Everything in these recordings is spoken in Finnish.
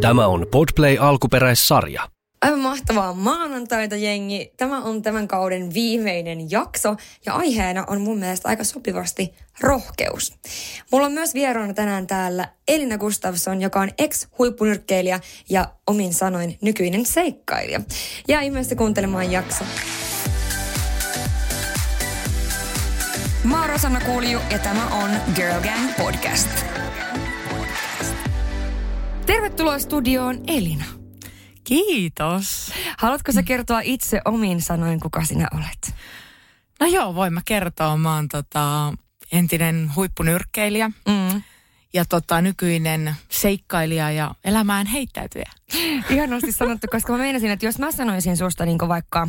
Tämä on Podplay alkuperäissarja. Aivan mahtavaa maanantaita, jengi. Tämä on tämän kauden viimeinen jakso ja aiheena on mun mielestä aika sopivasti rohkeus. Mulla on myös vieraana tänään täällä Elina Gustafsson, joka on ex-huippunyrkkeilijä ja omin sanoin nykyinen seikkailija. Ja ihmeessä kuuntelemaan jakso. Mä oon Rosanna Kulju ja tämä on Girl Gang Podcast. Tervetuloa studioon Elina. Kiitos. Haluatko sä kertoa itse omin sanoin, kuka sinä olet? No joo, voin mä kertoa. Mä oon tota, entinen huippunyrkkeilijä Mm. ja tota, nykyinen seikkailija ja elämään heittäytyjä. Ihanasti sanottu, koska mä meinasin, että jos mä sanoisin susta niin vaikka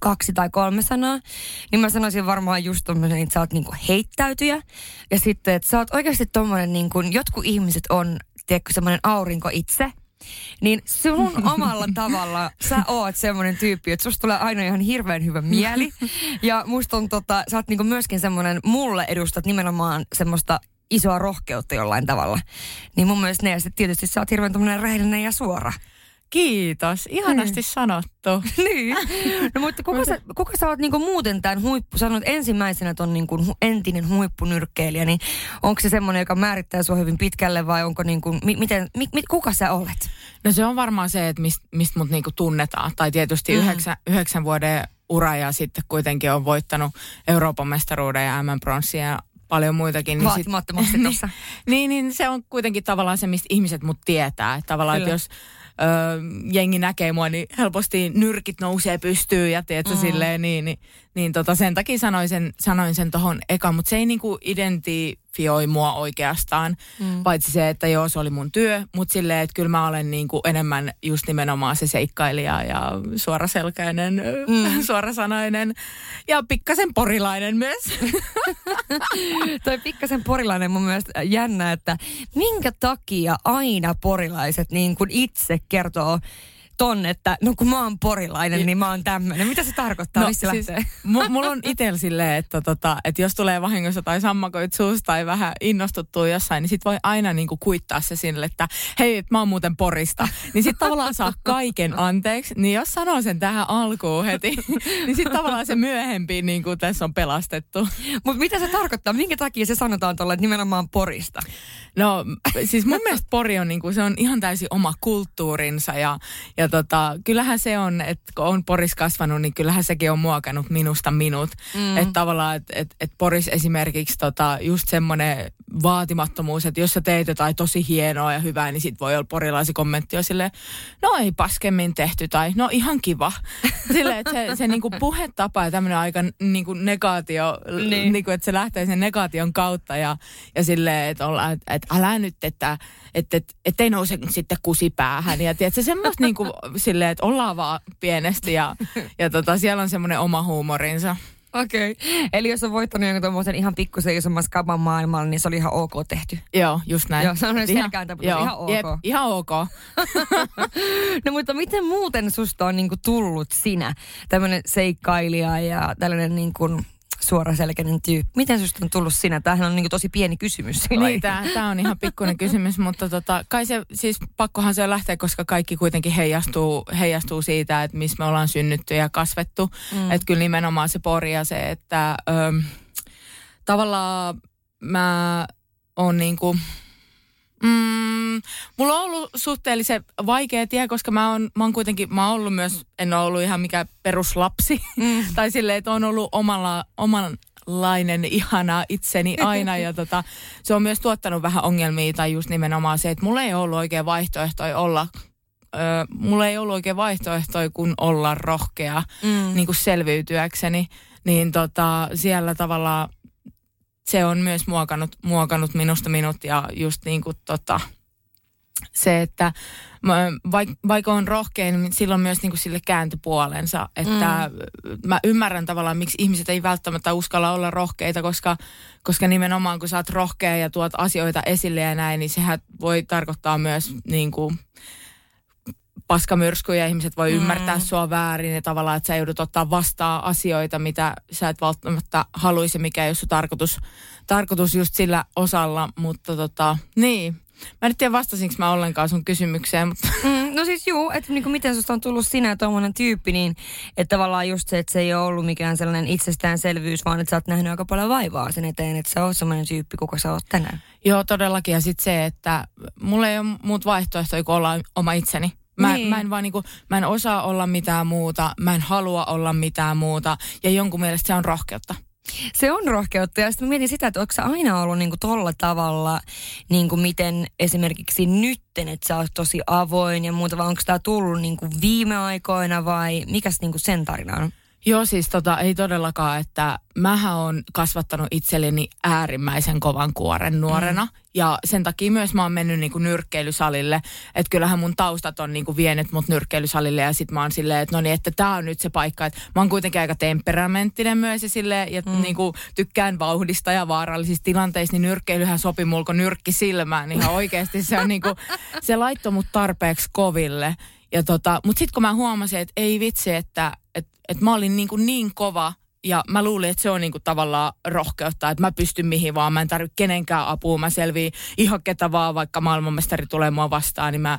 kaksi tai kolme sanaa, niin mä sanoisin varmaan just tommosen, että sä oot niin heittäytyjä. Ja sitten, että sä oot oikeasti tommonen, niin kuin, jotkut ihmiset on, tiedätkö, semmoinen aurinko itse. Niin sun omalla tavalla sä oot semmoinen tyyppi, että susta tulee aina ihan hirveän hyvä mieli. Ja musta on tota, sä oot niinku myöskin semmoinen, mulle edustat nimenomaan semmoista isoa rohkeutta jollain tavalla. Niin mun mielestä ne, ja sit tietysti sä oot hirveän tommonen rehellinen ja suora. Kiitos, ihanasti sanottu. niin. No mutta kuka sä, kuka sä oot niinku muuten tämän huippu, sanoit ensimmäisenä ton niinku entinen huippunyrkkeilijä, niin onko se semmoinen, joka määrittää sua hyvin pitkälle vai onko niinku, mi, miten, mi, mi, kuka sä olet? No se on varmaan se, että mistä mist mut niinku tunnetaan. Tai tietysti Mm. mm. yhdeksän, yhdeksän vuoden ura ja sitten kuitenkin on voittanut Euroopan mestaruuden ja MM-pronssia ja paljon muitakin. Niin sit- Vaatimattomasti niin, tossa. niin, niin se on kuitenkin tavallaan se, mistä ihmiset mut tietää. Että tavallaan, että jos ö, jengi näkee mua, niin helposti nyrkit nousee pystyyn ja tiedätkö, Mm. mm. silleen, niin, niin, niin tota, sen takia sanoin sen, sanoin sen tohon eka, mutta se ei niinku identifioi mua oikeastaan, Mm. paitsi se, että joo, se oli mun työ, mutta silleen, että kyllä mä olen niinku enemmän just nimenomaan se seikkailija ja suoraselkäinen, Mm. suorasanainen ja pikkasen porilainen myös. Toi pikkasen porilainen mun mielestä jännä, että minkä takia aina porilaiset niin itse kertoo ton, että no kun mä oon porilainen, niin mä oon tämmöinen. Mitä se tarkoittaa? No, Missä siis, lähtee? mu- mulla on itsellä silleen, että, tota, että jos tulee vahingossa tai sammakoit suusta tai vähän innostuttuu jossain, niin sit voi aina niinku kuittaa se sille, että hei, et mä oon muuten porista. Niin sit tavallaan saa kaiken anteeksi. Niin jos sanoo sen tähän alkuun heti, niin sit tavallaan se myöhempi niin kuin tässä on pelastettu. Mutta mitä se tarkoittaa? Minkä takia se sanotaan tuolla, että nimenomaan porista? No siis mun mielestä Pori on, niinku, se on ihan täysin oma kulttuurinsa ja, ja tota, kyllähän se on, että kun on Poris kasvanut, niin kyllähän sekin on muokannut minusta minut. Mm. Että tavallaan, että et, et Poris esimerkiksi tota, just semmoinen vaatimattomuus, että jos sä teet jotain tosi hienoa ja hyvää, niin sit voi olla porilaisi kommentti jo silleen, no ei paskemmin tehty tai no ihan kiva. Silleen, että se, se niinku puhetapa ja tämmöinen aika niinku negaatio, Niin. niin. niinku, että se lähtee sen negaation kautta ja, ja silleen, että olla, että, että älä nyt, että että et, et ei nouse sitten kusi päähän. Ja tiedätkö, semmoista niinku silleen, että ollaan vaan pienesti ja, ja tota, siellä on semmoinen oma huumorinsa. Okei. Okay. Eli jos on voittanut jonkun tommosen ihan pikkusen isomman skaban maailmalla, niin se oli ihan ok tehty. Joo, just näin. Joo, se on joo, ihan ok. Jep, ihan ok. No mutta miten muuten susta on niinku tullut sinä, tämmöinen seikkailija ja tällainen niinku suoraselkäinen tyyppi? Miten susta on tullut sinä? Tämähän on niinku tosi pieni kysymys. Niin, tämä on ihan pikkuinen kysymys, mutta tota, kai se, siis pakkohan se on lähteä, koska kaikki kuitenkin heijastuu, heijastuu siitä, että missä me ollaan synnytty ja kasvettu. Mm. Että kyllä nimenomaan se pori ja se, että öm, tavallaan mä oon niinku, mm, mulla on ollut suhteellisen vaikea tie, koska mä oon, mä oon kuitenkin, mä oon ollut myös, en ole ollut ihan mikään peruslapsi. Mm. tai silleen, että on ollut omalla, omanlainen ihana itseni aina ja tota, se on myös tuottanut vähän ongelmia tai just nimenomaan se, että mulla ei ollut oikein vaihtoehtoja olla Ö, mulla ei ollut oikein vaihtoehtoja kuin olla rohkea Mm. niin kuin selviytyäkseni, niin tota, siellä tavallaan se on myös muokannut, muokannut minusta minut ja just niin kuin tota, se, että vaikka vaik on rohkea, niin silloin myös niin kuin sille kääntöpuolensa. Että mm. mä ymmärrän tavallaan, miksi ihmiset ei välttämättä uskalla olla rohkeita, koska, koska nimenomaan kun sä oot rohkea ja tuot asioita esille ja näin, niin sehän voi tarkoittaa myös niin kuin, paskamyrskyjä, ihmiset voi Mm. ymmärtää sua väärin ja tavallaan, että sä joudut ottaa vastaan asioita, mitä sä et välttämättä haluaisi, mikä ei ole sun tarkoitus, tarkoitus just sillä osalla, mutta tota, niin. Mä en tiedä vastasinko mä ollenkaan sun kysymykseen, mutta... Mm, no siis juu, että niinku miten susta on tullut sinä tuommoinen tyyppi, niin että tavallaan just se, että se ei ole ollut mikään sellainen itsestäänselvyys, vaan että sä oot nähnyt aika paljon vaivaa sen eteen, että sä oot semmoinen tyyppi, kuka sä oot tänään. Joo, todellakin. Ja sitten se, että mulla ei ole muut vaihtoehtoja kuin olla oma itseni. Mä, niin. mä, en vaan niinku, mä en osaa olla mitään muuta, mä en halua olla mitään muuta ja jonkun mielestä se on rohkeutta. Se on rohkeutta ja sitten mietin sitä, että onko aina ollut niinku tolla tavalla, niinku miten esimerkiksi nytten, että sä oot tosi avoin ja muuta, vai onko tämä tullut niinku viime aikoina vai mikä niinku sen tarina on? Joo, siis tota, ei todellakaan, että mähän on kasvattanut itselleni äärimmäisen kovan kuoren nuorena. Mm. Ja sen takia myös mä oon mennyt niinku nyrkkeilysalille. Että kyllähän mun taustat on niinku vienyt mut nyrkkeilysalille ja sit mä oon silleen, että no niin, että tää on nyt se paikka. Että mä oon kuitenkin aika temperamenttinen myös ja silleen, ja mm. niinku tykkään vauhdista ja vaarallisista tilanteista, niin nyrkkeilyhän sopi mulko nyrkki silmään. Ihan oikeasti se on niinku, se laittoi mut tarpeeksi koville. Ja tota, mutta sitten kun mä huomasin, että ei vitsi, että et, et mä olin niin, kuin niin kova ja mä luulin, että se on niinku tavallaan rohkeutta, että mä pystyn mihin vaan, mä en tarvitse kenenkään apua, mä selviin ihan ketä vaan, vaikka maailmanmestari tulee mua vastaan, niin mä,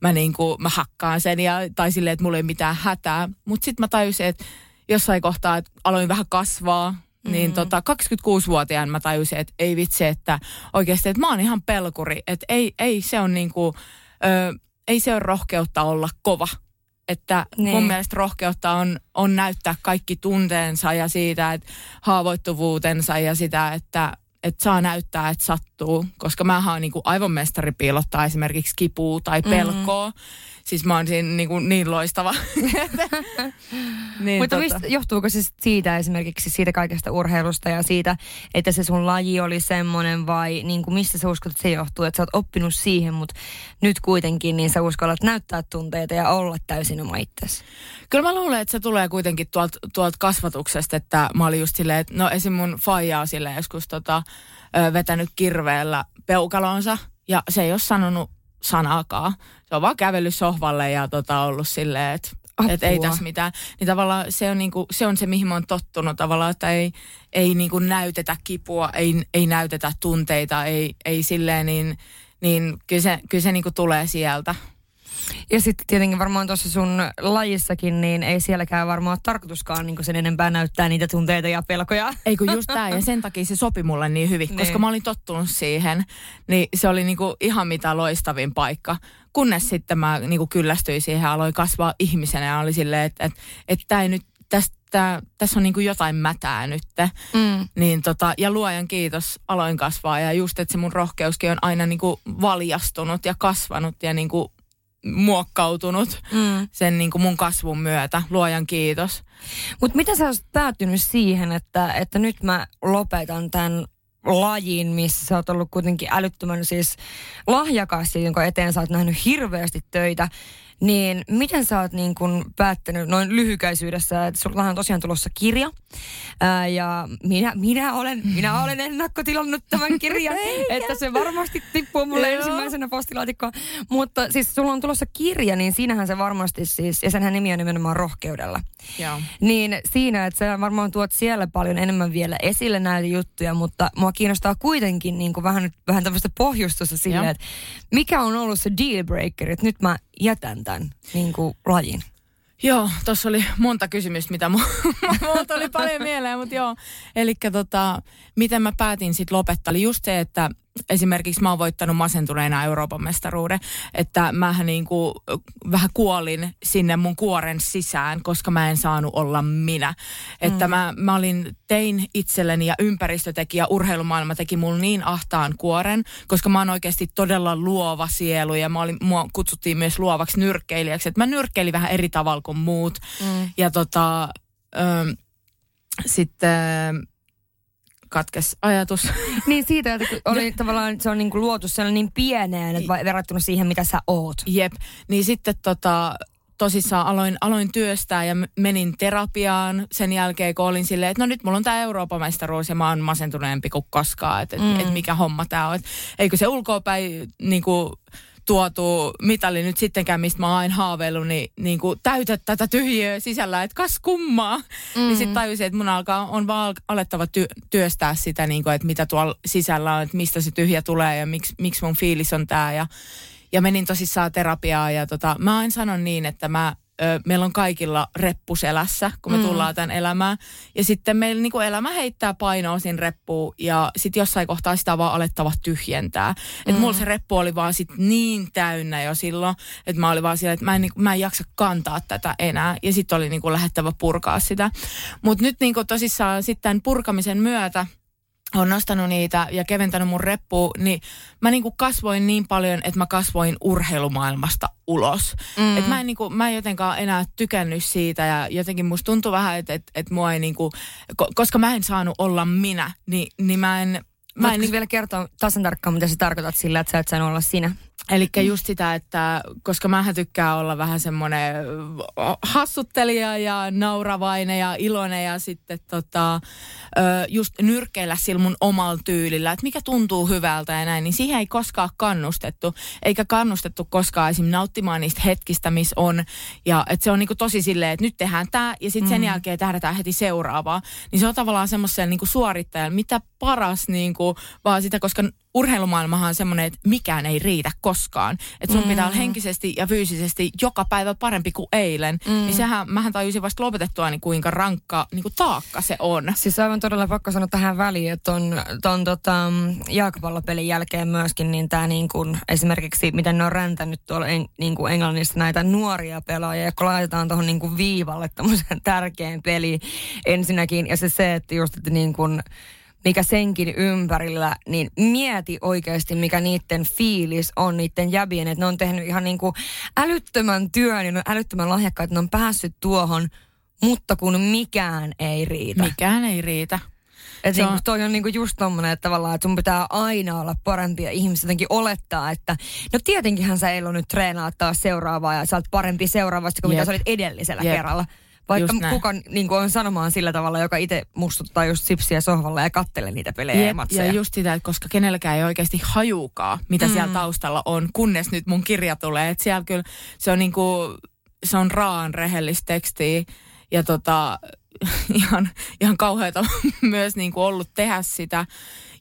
mä, niinku, mä hakkaan sen ja, tai silleen, että mulla ei mitään hätää. Mutta sitten mä tajusin, että jossain kohtaa, että aloin vähän kasvaa, mm-hmm. niin tota, 26-vuotiaan mä tajusin, että ei vitsi, että oikeasti, että mä oon ihan pelkuri, että ei, ei se on niinku, ö, ei se ole rohkeutta olla kova. Että niin. mun mielestä rohkeutta on, on näyttää kaikki tunteensa ja siitä, että haavoittuvuutensa ja sitä, että, että saa näyttää, että sattuu. Koska mä oon niin aivonmestari piilottaa esimerkiksi kipua tai pelkoa. Mm-hmm siis mä oon siinä niin, kuin niin loistava. niin, Mutta tota. mistä, johtuuko se siitä esimerkiksi siitä kaikesta urheilusta ja siitä, että se sun laji oli semmoinen vai niin kuin mistä sä uskot, että se johtuu, että sä oot oppinut siihen, mutta nyt kuitenkin niin sä uskallat näyttää tunteita ja olla täysin oma itsesi? Kyllä mä luulen, että se tulee kuitenkin tuolta tuolt kasvatuksesta, että mä olin just silleen, että no esim. mun faijaa silleen joskus tota, vetänyt kirveellä peukalonsa ja se ei ole sanonut sanaakaan. Se on vaan kävellyt sohvalle ja tota, ollut silleen, että et ei tässä mitään. Niin tavallaan se on, niinku, se on se, mihin mä oon tottunut tavallaan, että ei, ei niinku näytetä kipua, ei, ei näytetä tunteita, ei, ei silleen, niin, niin kyllä se, kyllä se niinku tulee sieltä. Ja sitten tietenkin varmaan tuossa sun lajissakin, niin ei sielläkään varmaan ole tarkoituskaan niin sen enempää näyttää niitä tunteita ja pelkoja. Ei kun just tämä, ja sen takia se sopi mulle niin hyvin, niin. koska mä olin tottunut siihen, niin se oli niinku ihan mitä loistavin paikka. Kunnes sitten mä niinku kyllästyin siihen ja aloin kasvaa ihmisenä ja oli silleen, että et, et, et ei nyt tästä, tässä on niinku jotain mätää nyt. Mm. Niin tota, ja luojan kiitos, aloin kasvaa ja just, että se mun rohkeuskin on aina niinku valjastunut ja kasvanut ja niinku muokkautunut mm. sen niin kuin mun kasvun myötä. Luojan kiitos. Mutta mitä sä olisit päätynyt siihen, että, että nyt mä lopetan tämän lajin, missä sä oot ollut kuitenkin älyttömän siis lahjakas, jonka eteen sä oot nähnyt hirveästi töitä. Niin miten sä oot niin kun päättänyt noin lyhykäisyydessä, että sulla on tosiaan tulossa kirja. Ää, ja minä, minä, olen, minä olen ennakkotilannut tämän kirjan, että se varmasti tippuu mulle ensimmäisenä postilaatikkoon. Mutta siis sulla on tulossa kirja, niin siinähän se varmasti siis, ja senhän nimi on nimenomaan rohkeudella. Joo. Niin siinä, että sä varmaan tuot siellä paljon enemmän vielä esille näitä juttuja, mutta mua kiinnostaa kuitenkin niin kuin vähän, vähän tämmöistä pohjustusta sille, että mikä on ollut se dealbreaker, että nyt mä jätän tämän niin kuin, lajin? Joo, tuossa oli monta kysymystä, mitä muuta oli paljon mieleen, mutta joo. Eli tota, miten mä päätin sitten lopettaa, oli just se, että esimerkiksi mä oon voittanut masentuneena Euroopan mestaruuden, että mä niin kuin vähän kuolin sinne mun kuoren sisään, koska mä en saanut olla minä. Että mm. mä, mä olin, tein itselleni ja ympäristö teki ja urheilumaailma teki mulle niin ahtaan kuoren, koska mä oon oikeasti todella luova sielu ja mä olin, mua kutsuttiin myös luovaksi nyrkkeilijäksi. Että mä nyrkkeilin vähän eri tavalla kuin muut. Mm. Ja tota, ö, sitten katkes ajatus. niin siitä, että oli tavallaan, se on niin kuin luotu sellainen niin pieneen, että verrattuna siihen, mitä sä oot. Jep. Niin sitten tota, tosissaan aloin, aloin työstää ja menin terapiaan sen jälkeen, kun olin silleen, että no nyt mulla on tämä Euroopan mestaruus ja mä oon masentuneempi kuin koskaan, että et, mm. et mikä homma tämä on. Et, eikö se ulkoapäin niin kuin, tuotu mitali nyt sittenkään, mistä mä oon aina haaveillut, niin, niin kuin täytä tätä tyhjiöä sisällä, että kas kummaa. Mm. Niin sitten tajusin, että mun alkaa, on vaan alettava ty- työstää sitä, niin kuin, että mitä tuolla sisällä on, että mistä se tyhjä tulee ja miksi, miksi mun fiilis on tää ja ja menin tosissaan terapiaa ja tota, mä aina sanon niin, että mä ö, meillä on kaikilla reppuselässä, kun me mm. tullaan tämän elämään. Ja sitten meillä niin kuin elämä heittää painoa siinä reppuun ja sitten jossain kohtaa sitä vaan alettava tyhjentää. Mm. Että mulla se reppu oli vaan sit niin täynnä jo silloin, että mä olin vaan siellä, että mä en, niin kuin, mä en jaksa kantaa tätä enää. Ja sitten oli niin kuin lähettävä purkaa sitä. Mutta nyt niin kuin tosissaan sitten purkamisen myötä, on nostanut niitä ja keventänyt mun reppu, niin mä niinku kasvoin niin paljon, että mä kasvoin urheilumaailmasta ulos. Mm. Et mä, en niinku, mä en jotenkaan enää tykännyt siitä ja jotenkin musta tuntuu vähän, että et, et mua ei niinku, koska mä en saanut olla minä, niin, niin mä en... Mä en niin... vielä kertoa tasan tarkkaan, mitä sä tarkoitat sillä, että sä et saanut olla sinä? Eli just sitä, että koska mä tykkään olla vähän semmoinen hassuttelija ja nauravainen ja iloinen ja sitten tota, just nyrkkeillä sillä mun omalla tyylillä, että mikä tuntuu hyvältä ja näin, niin siihen ei koskaan kannustettu. Eikä kannustettu koskaan esim. nauttimaan niistä hetkistä, missä on. Ja että se on niinku tosi silleen, että nyt tehdään tämä ja sitten sen mm. jälkeen tähdätään heti seuraavaa. Niin se on tavallaan semmoisen niinku suorittajan, mitä paras niinku, vaan sitä, koska urheilumaailmahan on semmoinen, että mikään ei riitä koskaan. Että sun mm. pitää olla henkisesti ja fyysisesti joka päivä parempi kuin eilen. Mm. Niin sehän, mähän tajusin vasta lopetettua, niin kuinka rankka niin kuin taakka se on. Siis aivan todella pakko sanoa tähän väliin, että ton, ton tota, jalkapallopelin jälkeen myöskin, niin tämä niin kuin, esimerkiksi, miten ne on räntänyt tuolla en, niin kuin Englannissa näitä nuoria pelaajia, kun laitetaan tuohon niin kuin viivalle tämmöisen tärkeän peli ensinnäkin. Ja se se, että just, että niin kuin, mikä senkin ympärillä, niin mieti oikeasti, mikä niiden fiilis on niiden jäbien, että ne on tehnyt ihan niin kuin älyttömän työn ja ne on älyttömän lahjakkaat, että ne on päässyt tuohon, mutta kun mikään ei riitä. Mikään ei riitä. Et niin, on... toi on niinku just tommonen, että tavallaan, että sun pitää aina olla parempia ihmisiä. Jotenkin olettaa, että no tietenkinhän sä Eilu nyt treenaa taas seuraavaa ja sä oot parempi seuraavasti kuin Jep. mitä sä olit edellisellä Jep. kerralla. Vaikka kuka niin kuin on sanomaan sillä tavalla, joka itse mustuttaa just sipsiä sohvalla ja kattelee niitä pelejä Jep, ja matseja. Ja just sitä, että koska kenelläkään ei oikeasti hajukaa, mitä mm. siellä taustalla on, kunnes nyt mun kirja tulee. Että siellä kyllä se on niin kuin, se on raan rehellistä tekstiä ja tota, ihan, ihan kauheata myös niin kuin ollut tehdä sitä.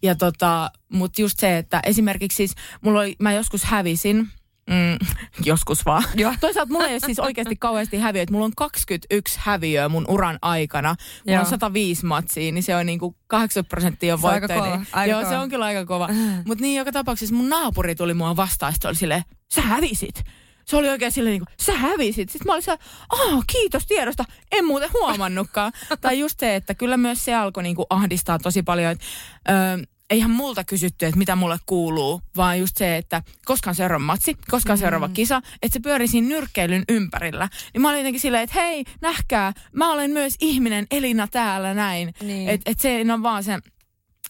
Ja tota, mutta just se, että esimerkiksi siis mulla oli, mä joskus hävisin Mm, joskus vaan. Joo. Toisaalta mulla ei ole siis oikeasti kauheasti häviöitä. Mulla on 21 häviöä mun uran aikana. Mulla Joo. on 105 matsia, niin se on niinku 80 prosenttia on. Aika kova, aika Joo, kova. se on kyllä aika kova. Mutta niin joka tapauksessa mun naapuri tuli mua vastaan, se oli silleen, sä hävisit. Se oli oikein silleen niin kuin, sä hävisit. Sitten mä olin siellä, oh, kiitos tiedosta, en muuten huomannutkaan. tai just se, että kyllä myös se alkoi niin kuin ahdistaa tosi paljon. Että, öö, eihän multa kysytty, että mitä mulle kuuluu, vaan just se, että koska on seuraava matsi, koska on mm. seuraava kisa, että se pyöri siinä nyrkkeilyn ympärillä. Niin mä olin jotenkin silleen, että hei, nähkää, mä olen myös ihminen, Elina täällä näin. Niin. Että et se on vaan se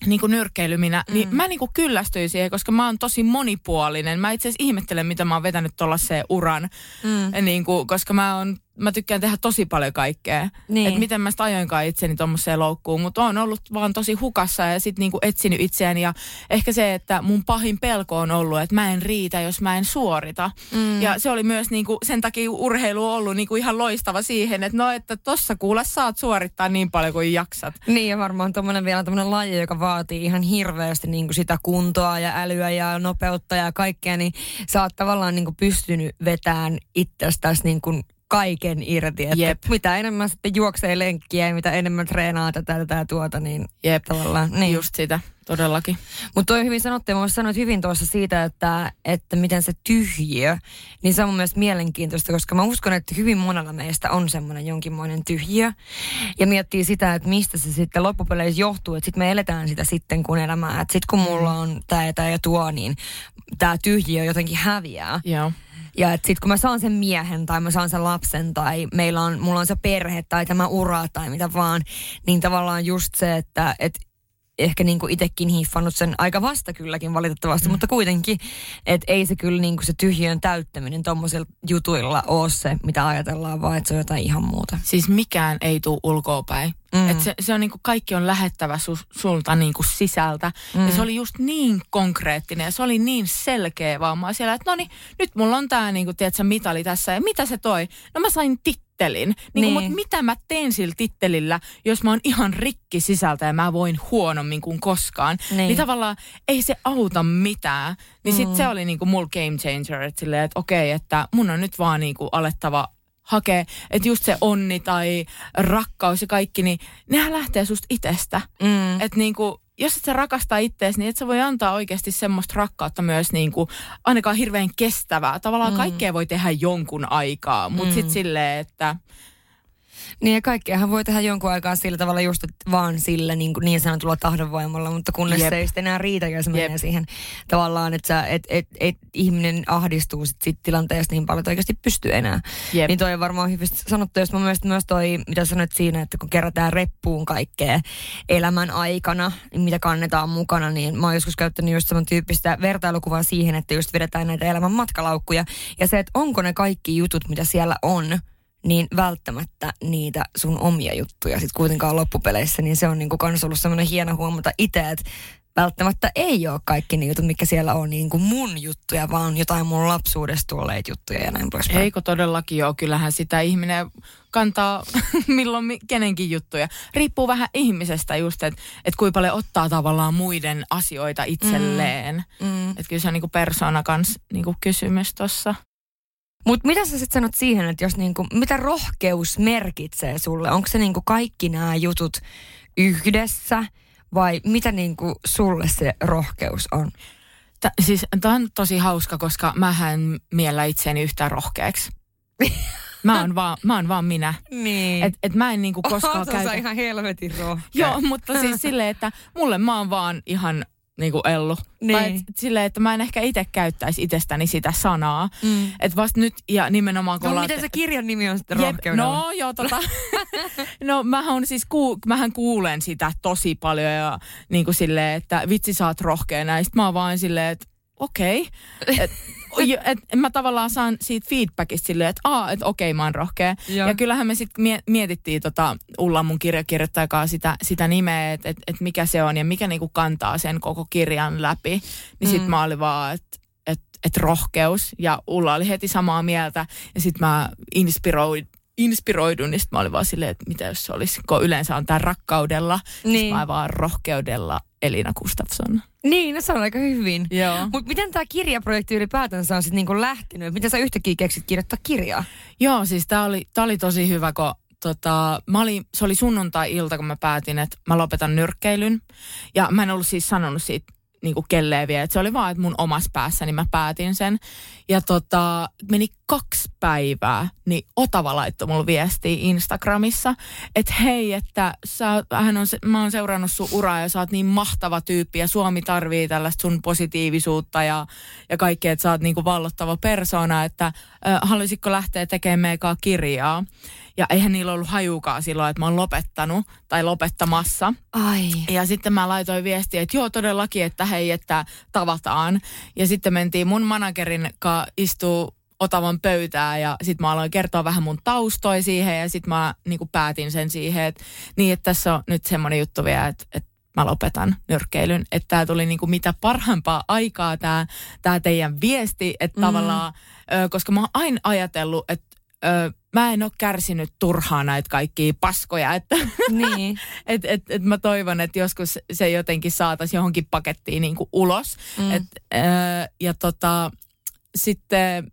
niin kuin nyrkkeilyminä, mm. niin mä niin kuin kyllästyin siihen, koska mä oon tosi monipuolinen. Mä itse asiassa ihmettelen, mitä mä oon vetänyt tuollaiseen uran, mm. niin kuin, koska mä oon mä tykkään tehdä tosi paljon kaikkea. Niin. Että miten mä sitä ajoinkaan itseni tuommoiseen loukkuun. Mutta on ollut vaan tosi hukassa ja sitten niinku etsinyt itseäni. Ja ehkä se, että mun pahin pelko on ollut, että mä en riitä, jos mä en suorita. Mm. Ja se oli myös niinku, sen takia urheilu on ollut niinku ihan loistava siihen, että no, että tossa kuule saat suorittaa niin paljon kuin jaksat. Niin ja varmaan tuommoinen vielä tämmöinen laji, joka vaatii ihan hirveästi niinku sitä kuntoa ja älyä ja nopeutta ja kaikkea, niin sä oot tavallaan niinku pystynyt vetämään itsestäsi niinku kaiken irti. Että Jep. mitä enemmän sitten juoksee lenkkiä ja mitä enemmän treenaa tätä, tätä ja tuota, niin Jep. tavallaan. Niin. Just sitä, todellakin. Mutta toi hyvin sanottu, ja sanoit hyvin tuossa siitä, että, että miten se tyhjiö, niin se on mielestä mielenkiintoista, koska mä uskon, että hyvin monella meistä on semmoinen jonkinmoinen tyhjiö. Ja miettii sitä, että mistä se sitten loppupeleissä johtuu, että sitten me eletään sitä sitten kun elämää. Että sitten kun mulla on tämä ja tämä ja tuo, niin tämä tyhjiö jotenkin häviää. Joo. Ja että kun mä saan sen miehen tai mä saan sen lapsen tai meillä on, mulla on se perhe tai tämä ura tai mitä vaan, niin tavallaan just se, että et ehkä niinku itsekin hiiffannut sen aika vasta kylläkin valitettavasti, mm. mutta kuitenkin, että ei se kyllä niinku se tyhjön täyttäminen tuommoisilla jutuilla ole se, mitä ajatellaan, vaan että se on jotain ihan muuta. Siis mikään ei tule ulkoapäin. Mm. Et se, se on niinku, kaikki on lähettävä su, sulta niinku sisältä. Mm. Ja se oli just niin konkreettinen ja se oli niin selkeä vaan. Mä siellä, että no niin, nyt mulla on tää niinku, tiedätkö, mitali tässä. Ja mitä se toi? No mä sain tittelin. Niin niin. Mutta mitä mä teen sillä tittelillä, jos mä oon ihan rikki sisältä ja mä voin huonommin kuin koskaan. Niin, niin tavallaan ei se auta mitään. Niin mm. sit se oli niinku mulla game changer, että silleen, että okei, että mun on nyt vaan niinku alettava hakee, että just se onni tai rakkaus ja kaikki, niin nehän lähtee susta itsestä. Mm. Että niinku, jos et sä rakastaa ittees, niin et sä voi antaa oikeasti semmoista rakkautta myös niinku, ainakaan hirveän kestävää. Tavallaan mm. kaikkea voi tehdä jonkun aikaa, mutta mm. sitten silleen, että niin ja kaikkeahan voi tehdä jonkun aikaa sillä tavalla just vaan sillä niin, niin sanotulla tahdonvoimalla, mutta kunnes Jep. se ei sitten enää riitä, jos Jep. menee siihen tavallaan, että sä, et, et, et, ihminen ahdistuu sit, sit tilanteesta niin paljon, että oikeasti pystyy enää. Jep. Niin toi on varmaan hyvin sanottu, jos mä myös, myös toi, mitä sanoit siinä, että kun kerätään reppuun kaikkea elämän aikana, niin mitä kannetaan mukana, niin mä oon joskus käyttänyt just saman tyyppistä vertailukuvaa siihen, että just vedetään näitä elämän matkalaukkuja. Ja se, että onko ne kaikki jutut, mitä siellä on, niin välttämättä niitä sun omia juttuja sitten kuitenkaan loppupeleissä, niin se on niinku kans ollut semmoinen hieno huomata itse, että välttämättä ei ole kaikki ne jutut, mikä siellä on niin kuin mun juttuja, vaan jotain mun lapsuudesta tulleet juttuja ja näin poispäin. Eikö todellakin joo, kyllähän sitä ihminen kantaa milloin kenenkin juttuja. Riippuu vähän ihmisestä just, että et kuinka paljon ottaa tavallaan muiden asioita itselleen. Mm. Mm. Että kyllä se on niinku persona kans niinku kysymys tuossa. Mutta mitä sä sitten sanot siihen, että jos niinku, mitä rohkeus merkitsee sulle? Onko se niinku kaikki nämä jutut yhdessä vai mitä niinku sulle se rohkeus on? T- siis tämä on tosi hauska, koska mä en miellä itseäni yhtään rohkeaksi. Mä oon vaan, mä oon vaan minä. Niin. Et, et mä en niinku koskaan Oot käytä... ihan helvetin rohkea. Joo, mutta siis silleen, että mulle mä oon vaan ihan niin kuin Ellu. Niin. Tai et, silleen, että mä en ehkä itse käyttäisi itsestäni sitä sanaa. Mm. Että vasta nyt, ja nimenomaan kun No ollaan, miten se kirjan nimi on sitten Jep, No joo, tota. no mähän on siis, ku, mähän kuulen sitä tosi paljon ja niin kuin silleen, että vitsi sä oot rohkea näistä. Mä oon vaan silleen, että okei. Okay. et, mä tavallaan saan siitä feedbackista silleen, että aa, että okei, mä oon rohkea. Joo. Ja kyllähän me sitten mietittiin tota, Ulla mun kirjakirjoittajakaan sitä, sitä nimeä, että et, et mikä se on ja mikä niinku kantaa sen koko kirjan läpi. Niin mm. sitten mä olin vaan, että et, et rohkeus. Ja Ulla oli heti samaa mieltä. Ja sitten mä inspiroin inspiroidun, niin sitten mä olin vaan silleen, että mitä jos se olisi, kun yleensä on tämä rakkaudella, niin. sitten mä vaan rohkeudella Elina Gustafsson. Niin, no se on aika hyvin. Mutta miten tämä kirjaprojekti ylipäätänsä on sitten niinku lähtenyt? Miten sä yhtäkkiä keksit kirjoittaa kirjaa? Joo, siis tämä oli, tää oli tosi hyvä, kun tota, mä olin, se oli sunnuntai-ilta, kun mä päätin, että mä lopetan nyrkkeilyn. Ja mä en ollut siis sanonut siitä niin kuin kelleen vielä. Et se oli vaan, että mun omassa päässä, niin mä päätin sen. Ja tota, meni kaksi päivää, niin Otava laittoi mulle viestiä Instagramissa, että hei, että sä, hän on, mä oon seurannut sun uraa ja sä oot niin mahtava tyyppi ja Suomi tarvii tällaista sun positiivisuutta ja, ja kaikkea, että sä oot niin kuin vallottava persona, että äh, haluaisitko lähteä tekemään meikaa kirjaa. Ja eihän niillä ollut hajukaa silloin, että mä oon lopettanut tai lopettamassa. Ai. Ja sitten mä laitoin viestiä, että joo todellakin, että hei, että tavataan. Ja sitten mentiin mun managerin kanssa istuu otavan pöytää ja sitten mä aloin kertoa vähän mun taustoi siihen ja sitten mä niin päätin sen siihen, että niin, että tässä on nyt semmoinen juttu vielä, että, että mä lopetan nyrkkeilyn. Että tämä tuli niinku mitä parhaimpaa aikaa tämä tää teidän viesti, että mm. tavallaan, ö, koska mä oon aina ajatellut, että ö, mä en ole kärsinyt turhaan näitä kaikkia paskoja. Että niin. et, et, et mä toivon, että joskus se jotenkin saataisiin johonkin pakettiin niin kuin ulos. Mm. Et, ö, ja tota, sitten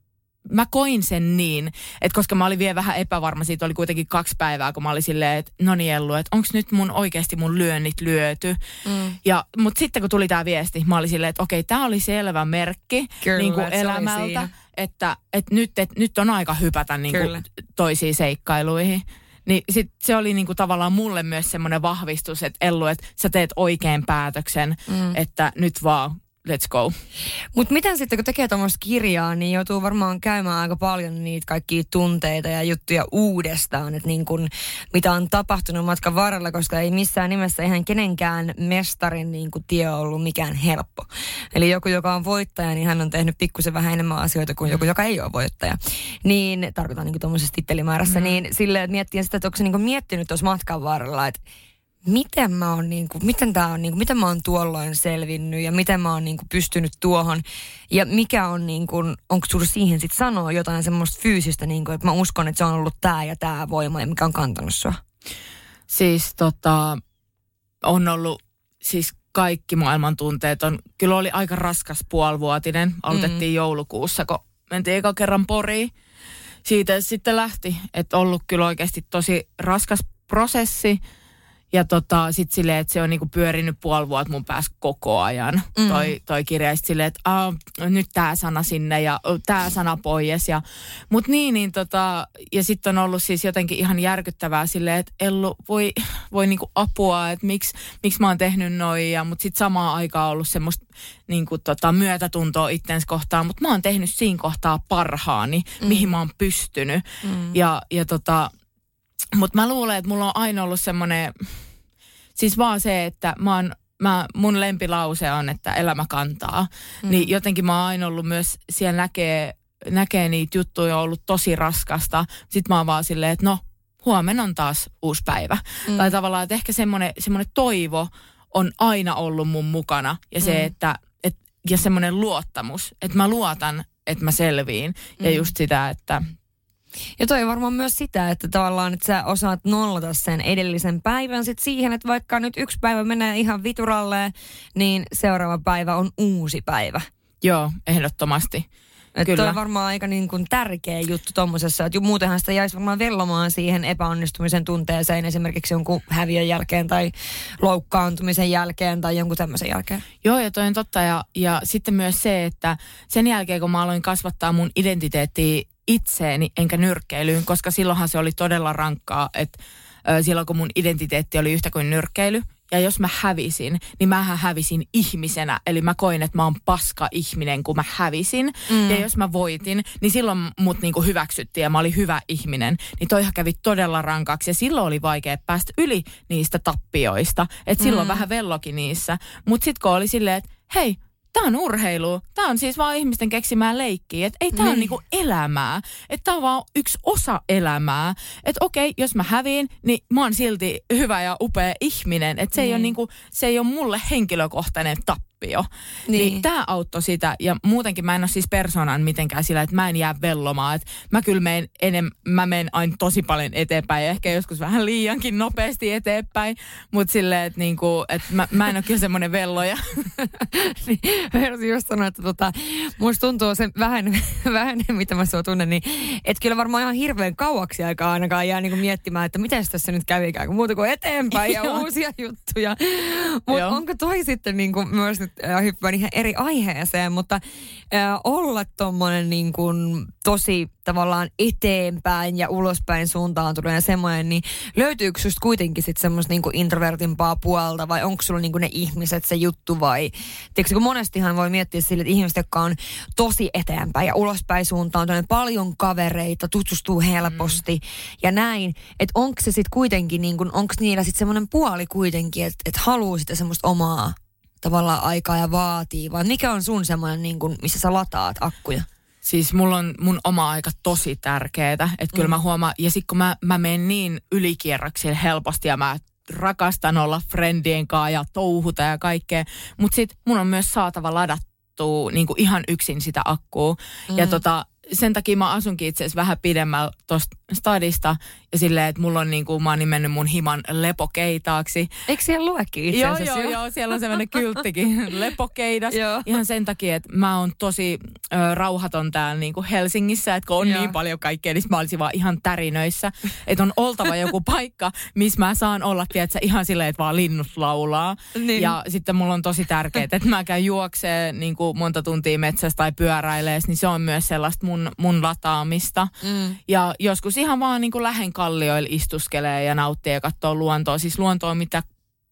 mä koin sen niin, että koska mä olin vielä vähän epävarma, siitä oli kuitenkin kaksi päivää, kun mä olin silleen, että no niin Ellu, että onko nyt mun oikeasti mun lyönnit lyöty. Mm. Ja, mutta sitten kun tuli tämä viesti, mä olin silleen, että okei, tämä oli selvä merkki Kyllä, niin kuin elämältä, että, että nyt, että nyt on aika hypätä niin kuin toisiin seikkailuihin. Niin sit se oli niinku tavallaan mulle myös semmoinen vahvistus, että Ellu, että sä teet oikein päätöksen, mm. että nyt vaan let's go. Mutta miten sitten, kun tekee tuommoista kirjaa, niin joutuu varmaan käymään aika paljon niitä kaikkia tunteita ja juttuja uudestaan, että niin kun, mitä on tapahtunut matkan varrella, koska ei missään nimessä ihan kenenkään mestarin niin kun, tie ollut mikään helppo. Eli joku, joka on voittaja, niin hän on tehnyt pikkusen vähän enemmän asioita kuin joku, joka ei ole voittaja. Niin, tarkoitan niin tuommoisessa tittelimäärässä, mm. niin silleen, että miettii sitä, että onko se niin miettinyt tuossa matkan varrella, että miten mä oon niinku, miten tää on niinku, miten mä oon tuolloin selvinnyt ja miten mä oon niinku pystynyt tuohon ja mikä on niinku, onko sulla siihen sit sanoa jotain semmoista fyysistä niinku, että mä uskon, että se on ollut tää ja tää voima ja mikä on kantanut sua? Siis tota, on ollut siis kaikki maailman tunteet on, kyllä oli aika raskas puolivuotinen, aloitettiin mm. joulukuussa, kun mentiin eka kerran Poriin. Siitä sitten lähti, että ollut kyllä oikeasti tosi raskas prosessi ja tota, sit silleen, että se on niinku pyörinyt puoli vuotta mun päässä koko ajan. Mm. Toi, toi kirja silleen, että nyt tämä sana sinne ja tämä sana pois. Ja, mut niin, niin tota, ja sitten on ollut siis jotenkin ihan järkyttävää silleen, että Ellu voi, voi niinku apua, että miksi miks mä oon tehnyt noin. Ja, mut sitten samaan aikaan ollut semmoista niinku tota, myötätuntoa itsens kohtaan. Mutta mä oon tehnyt siinä kohtaa parhaani, mm. mihin mä oon pystynyt. Mm. Ja, ja tota, mutta mä luulen, että mulla on aina ollut semmoinen, siis vaan se, että mä oon mä, mun lempilause on, että elämä kantaa. Mm. Niin jotenkin mä oon aina ollut myös, siellä näkee, näkee niitä juttuja, on ollut tosi raskasta. Sitten mä oon vaan silleen, että no, huomenna on taas uusi päivä. Mm. Tai tavallaan, että ehkä semmoinen, semmoinen toivo on aina ollut mun mukana. Ja se, mm. että, et, ja semmoinen luottamus, että mä luotan, että mä selviin. Mm. Ja just sitä, että ja toi varmaan myös sitä, että tavallaan että sä osaat nollata sen edellisen päivän sit siihen, että vaikka nyt yksi päivä menee ihan vituralle, niin seuraava päivä on uusi päivä. Joo, ehdottomasti. Että toi on varmaan aika niin kuin tärkeä juttu tuommoisessa, että muutenhan sitä jäisi varmaan vellomaan siihen epäonnistumisen tunteeseen esimerkiksi jonkun häviön jälkeen tai loukkaantumisen jälkeen tai jonkun tämmöisen jälkeen. Joo, ja toi on totta. Ja, ja sitten myös se, että sen jälkeen kun mä aloin kasvattaa mun identiteettiä itseeni enkä nyrkkeilyyn, koska silloinhan se oli todella rankkaa, että silloin kun mun identiteetti oli yhtä kuin nyrkkeily, ja jos mä hävisin, niin mä hävisin ihmisenä. Eli mä koin, että mä oon paska ihminen, kun mä hävisin. Mm. Ja jos mä voitin, niin silloin mut niinku hyväksyttiin ja mä olin hyvä ihminen. Niin toihan kävi todella rankaksi ja silloin oli vaikea päästä yli niistä tappioista. Että silloin mm. vähän velloki niissä. Mutta sitten kun oli silleen, että hei, tämä on urheilu. Tämä on siis vaan ihmisten keksimää leikkiä. Että ei tämä niin. ole niinku elämää. Että tämä on vaan yksi osa elämää. Että okei, jos mä häviin, niin mä oon silti hyvä ja upea ihminen. Että se, niin. ei ole niin. niinku, se ei ole mulle henkilökohtainen tappio tappio. Niin. niin tämä auttoi sitä. Ja muutenkin mä en ole siis persoonan mitenkään sillä, että mä en jää vellomaan. Et mä kyllä menen, enem, mä menen aina tosi paljon eteenpäin ja ehkä joskus vähän liiankin nopeasti eteenpäin. Mutta silleen, että niinku, et mä, mä en ole kyllä semmoinen velloja. niin, just sanoa, että tota, musta tuntuu se vähän, vähän mitä mä sua tunnen, niin että kyllä varmaan ihan hirveän kauaksi aikaa ainakaan jää niinku miettimään, että miten tässä nyt kävikään, kun muuta kuin eteenpäin ja uusia juttuja. Mutta onko toi sitten niinku myös nyt äh, hyppään ihan eri aiheeseen, mutta äh, olla tuommoinen niin kuin tosi tavallaan eteenpäin ja ulospäin suuntaan tulee semmoinen, niin löytyykö susta kuitenkin sitten semmoista niin introvertimpaa puolta vai onko sulla niin kuin ne ihmiset se juttu vai, tiedätkö, kun monestihan voi miettiä sille, että ihmiset, jotka on tosi eteenpäin ja ulospäin suuntaan, on paljon kavereita, tutustuu helposti mm. ja näin, että onko se sitten kuitenkin, niin kuin, onko niillä sitten semmoinen puoli kuitenkin, että, että haluaa sitä semmoista omaa tavallaan aikaa ja vaatii, vai mikä on sun semmoinen, niin kuin, missä sä lataat akkuja? Siis mulla on mun oma aika tosi tärkeetä, että kyllä mm. mä huomaan, ja sitten kun mä, mä menen niin ylikierroksille helposti ja mä rakastan olla friendien kanssa ja touhuta ja kaikkea, mutta sitten mun on myös saatava ladattua niin kuin ihan yksin sitä akkua. Mm. Ja tota, sen takia mä asunkin itse asiassa vähän pidemmällä tuosta stadista ja silleen, että mulla on niin kuin, mä oon nimennyt mun himan lepokeitaaksi. Eikö siellä luekin itse joo, joo, jo? joo, siellä on sellainen kylttikin, lepokeidas. joo. Ihan sen takia, että mä oon tosi ö, rauhaton täällä niin kuin Helsingissä, että kun on joo. niin paljon kaikkea, niin mä olisin vaan ihan tärinöissä. Että on oltava joku paikka, missä mä saan olla, tiedätkö, ihan silleen, että vaan linnut laulaa. Niin. Ja sitten mulla on tosi tärkeää, että mä käyn juoksee niin kuin monta tuntia metsässä tai pyöräilee, niin se on myös sellaista mun, mun lataamista. Mm. Ja joskus ihan vaan niin kuin lähen kallioilla istuskelee ja nauttii ja katsoo luontoa. Siis luontoa, mitä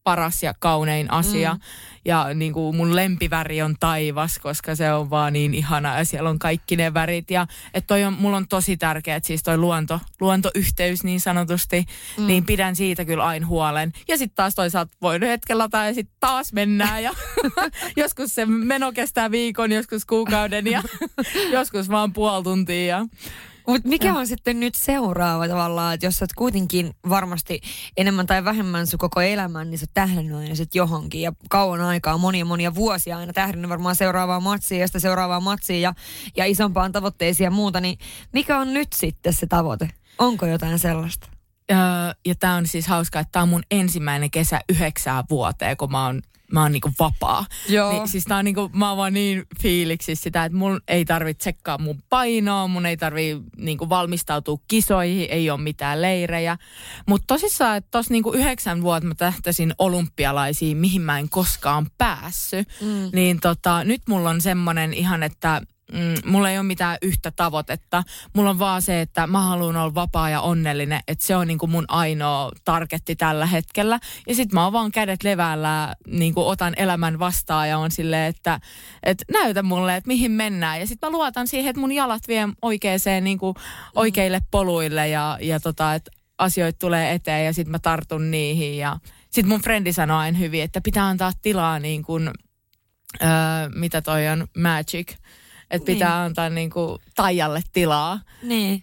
paras ja kaunein asia. Mm. Ja niin kuin mun lempiväri on taivas, koska se on vaan niin ihana ja siellä on kaikki ne värit. Ja että toi on, mulla on tosi tärkeä, että siis toi luonto, luontoyhteys niin sanotusti, mm. niin pidän siitä kyllä aina huolen. Ja sitten taas toisaalta voi hetkellä tai sitten taas mennään ja joskus se meno kestää viikon, joskus kuukauden ja joskus vaan puoli tuntia. Ja mutta mikä on sitten nyt seuraava tavallaan, että jos sä oot kuitenkin varmasti enemmän tai vähemmän sun koko elämän, niin sä tähdännyt aina sit johonkin ja kauan aikaa, monia monia vuosia aina tähdännyt varmaan seuraavaa matsia ja sitä seuraavaa matsia ja, ja isompaan tavoitteisiin ja muuta, niin mikä on nyt sitten se tavoite? Onko jotain sellaista? Öö, ja tämä on siis hauska, että tämä on mun ensimmäinen kesä yhdeksää vuoteen, kun mä oon mä oon niinku vapaa. Joo. Niin, siis tää on niinku, mä oon vaan niin fiiliksi sitä, että mun ei tarvitse tsekkaa mun painoa, mun ei tarvi niinku valmistautua kisoihin, ei ole mitään leirejä. Mutta tosissaan, että tossa niinku yhdeksän vuotta mä tähtäsin olympialaisiin, mihin mä en koskaan päässyt. Mm. Niin tota, nyt mulla on semmonen ihan, että mm, mulla ei ole mitään yhtä tavoitetta. Mulla on vaan se, että mä haluan olla vapaa ja onnellinen, että se on niin kuin mun ainoa targetti tällä hetkellä. Ja sit mä oon vaan kädet leväällä, niin kuin otan elämän vastaan ja on silleen, että, että näytä mulle, että mihin mennään. Ja sit mä luotan siihen, että mun jalat vie oikeeseen niin kuin oikeille poluille ja, ja tota, että asioita tulee eteen ja sit mä tartun niihin. Ja sit mun frendi sanoi aina hyvin, että pitää antaa tilaa niin kuin, öö, mitä toi on, magic – että pitää niin. antaa niin kuin taijalle tilaa. Niin.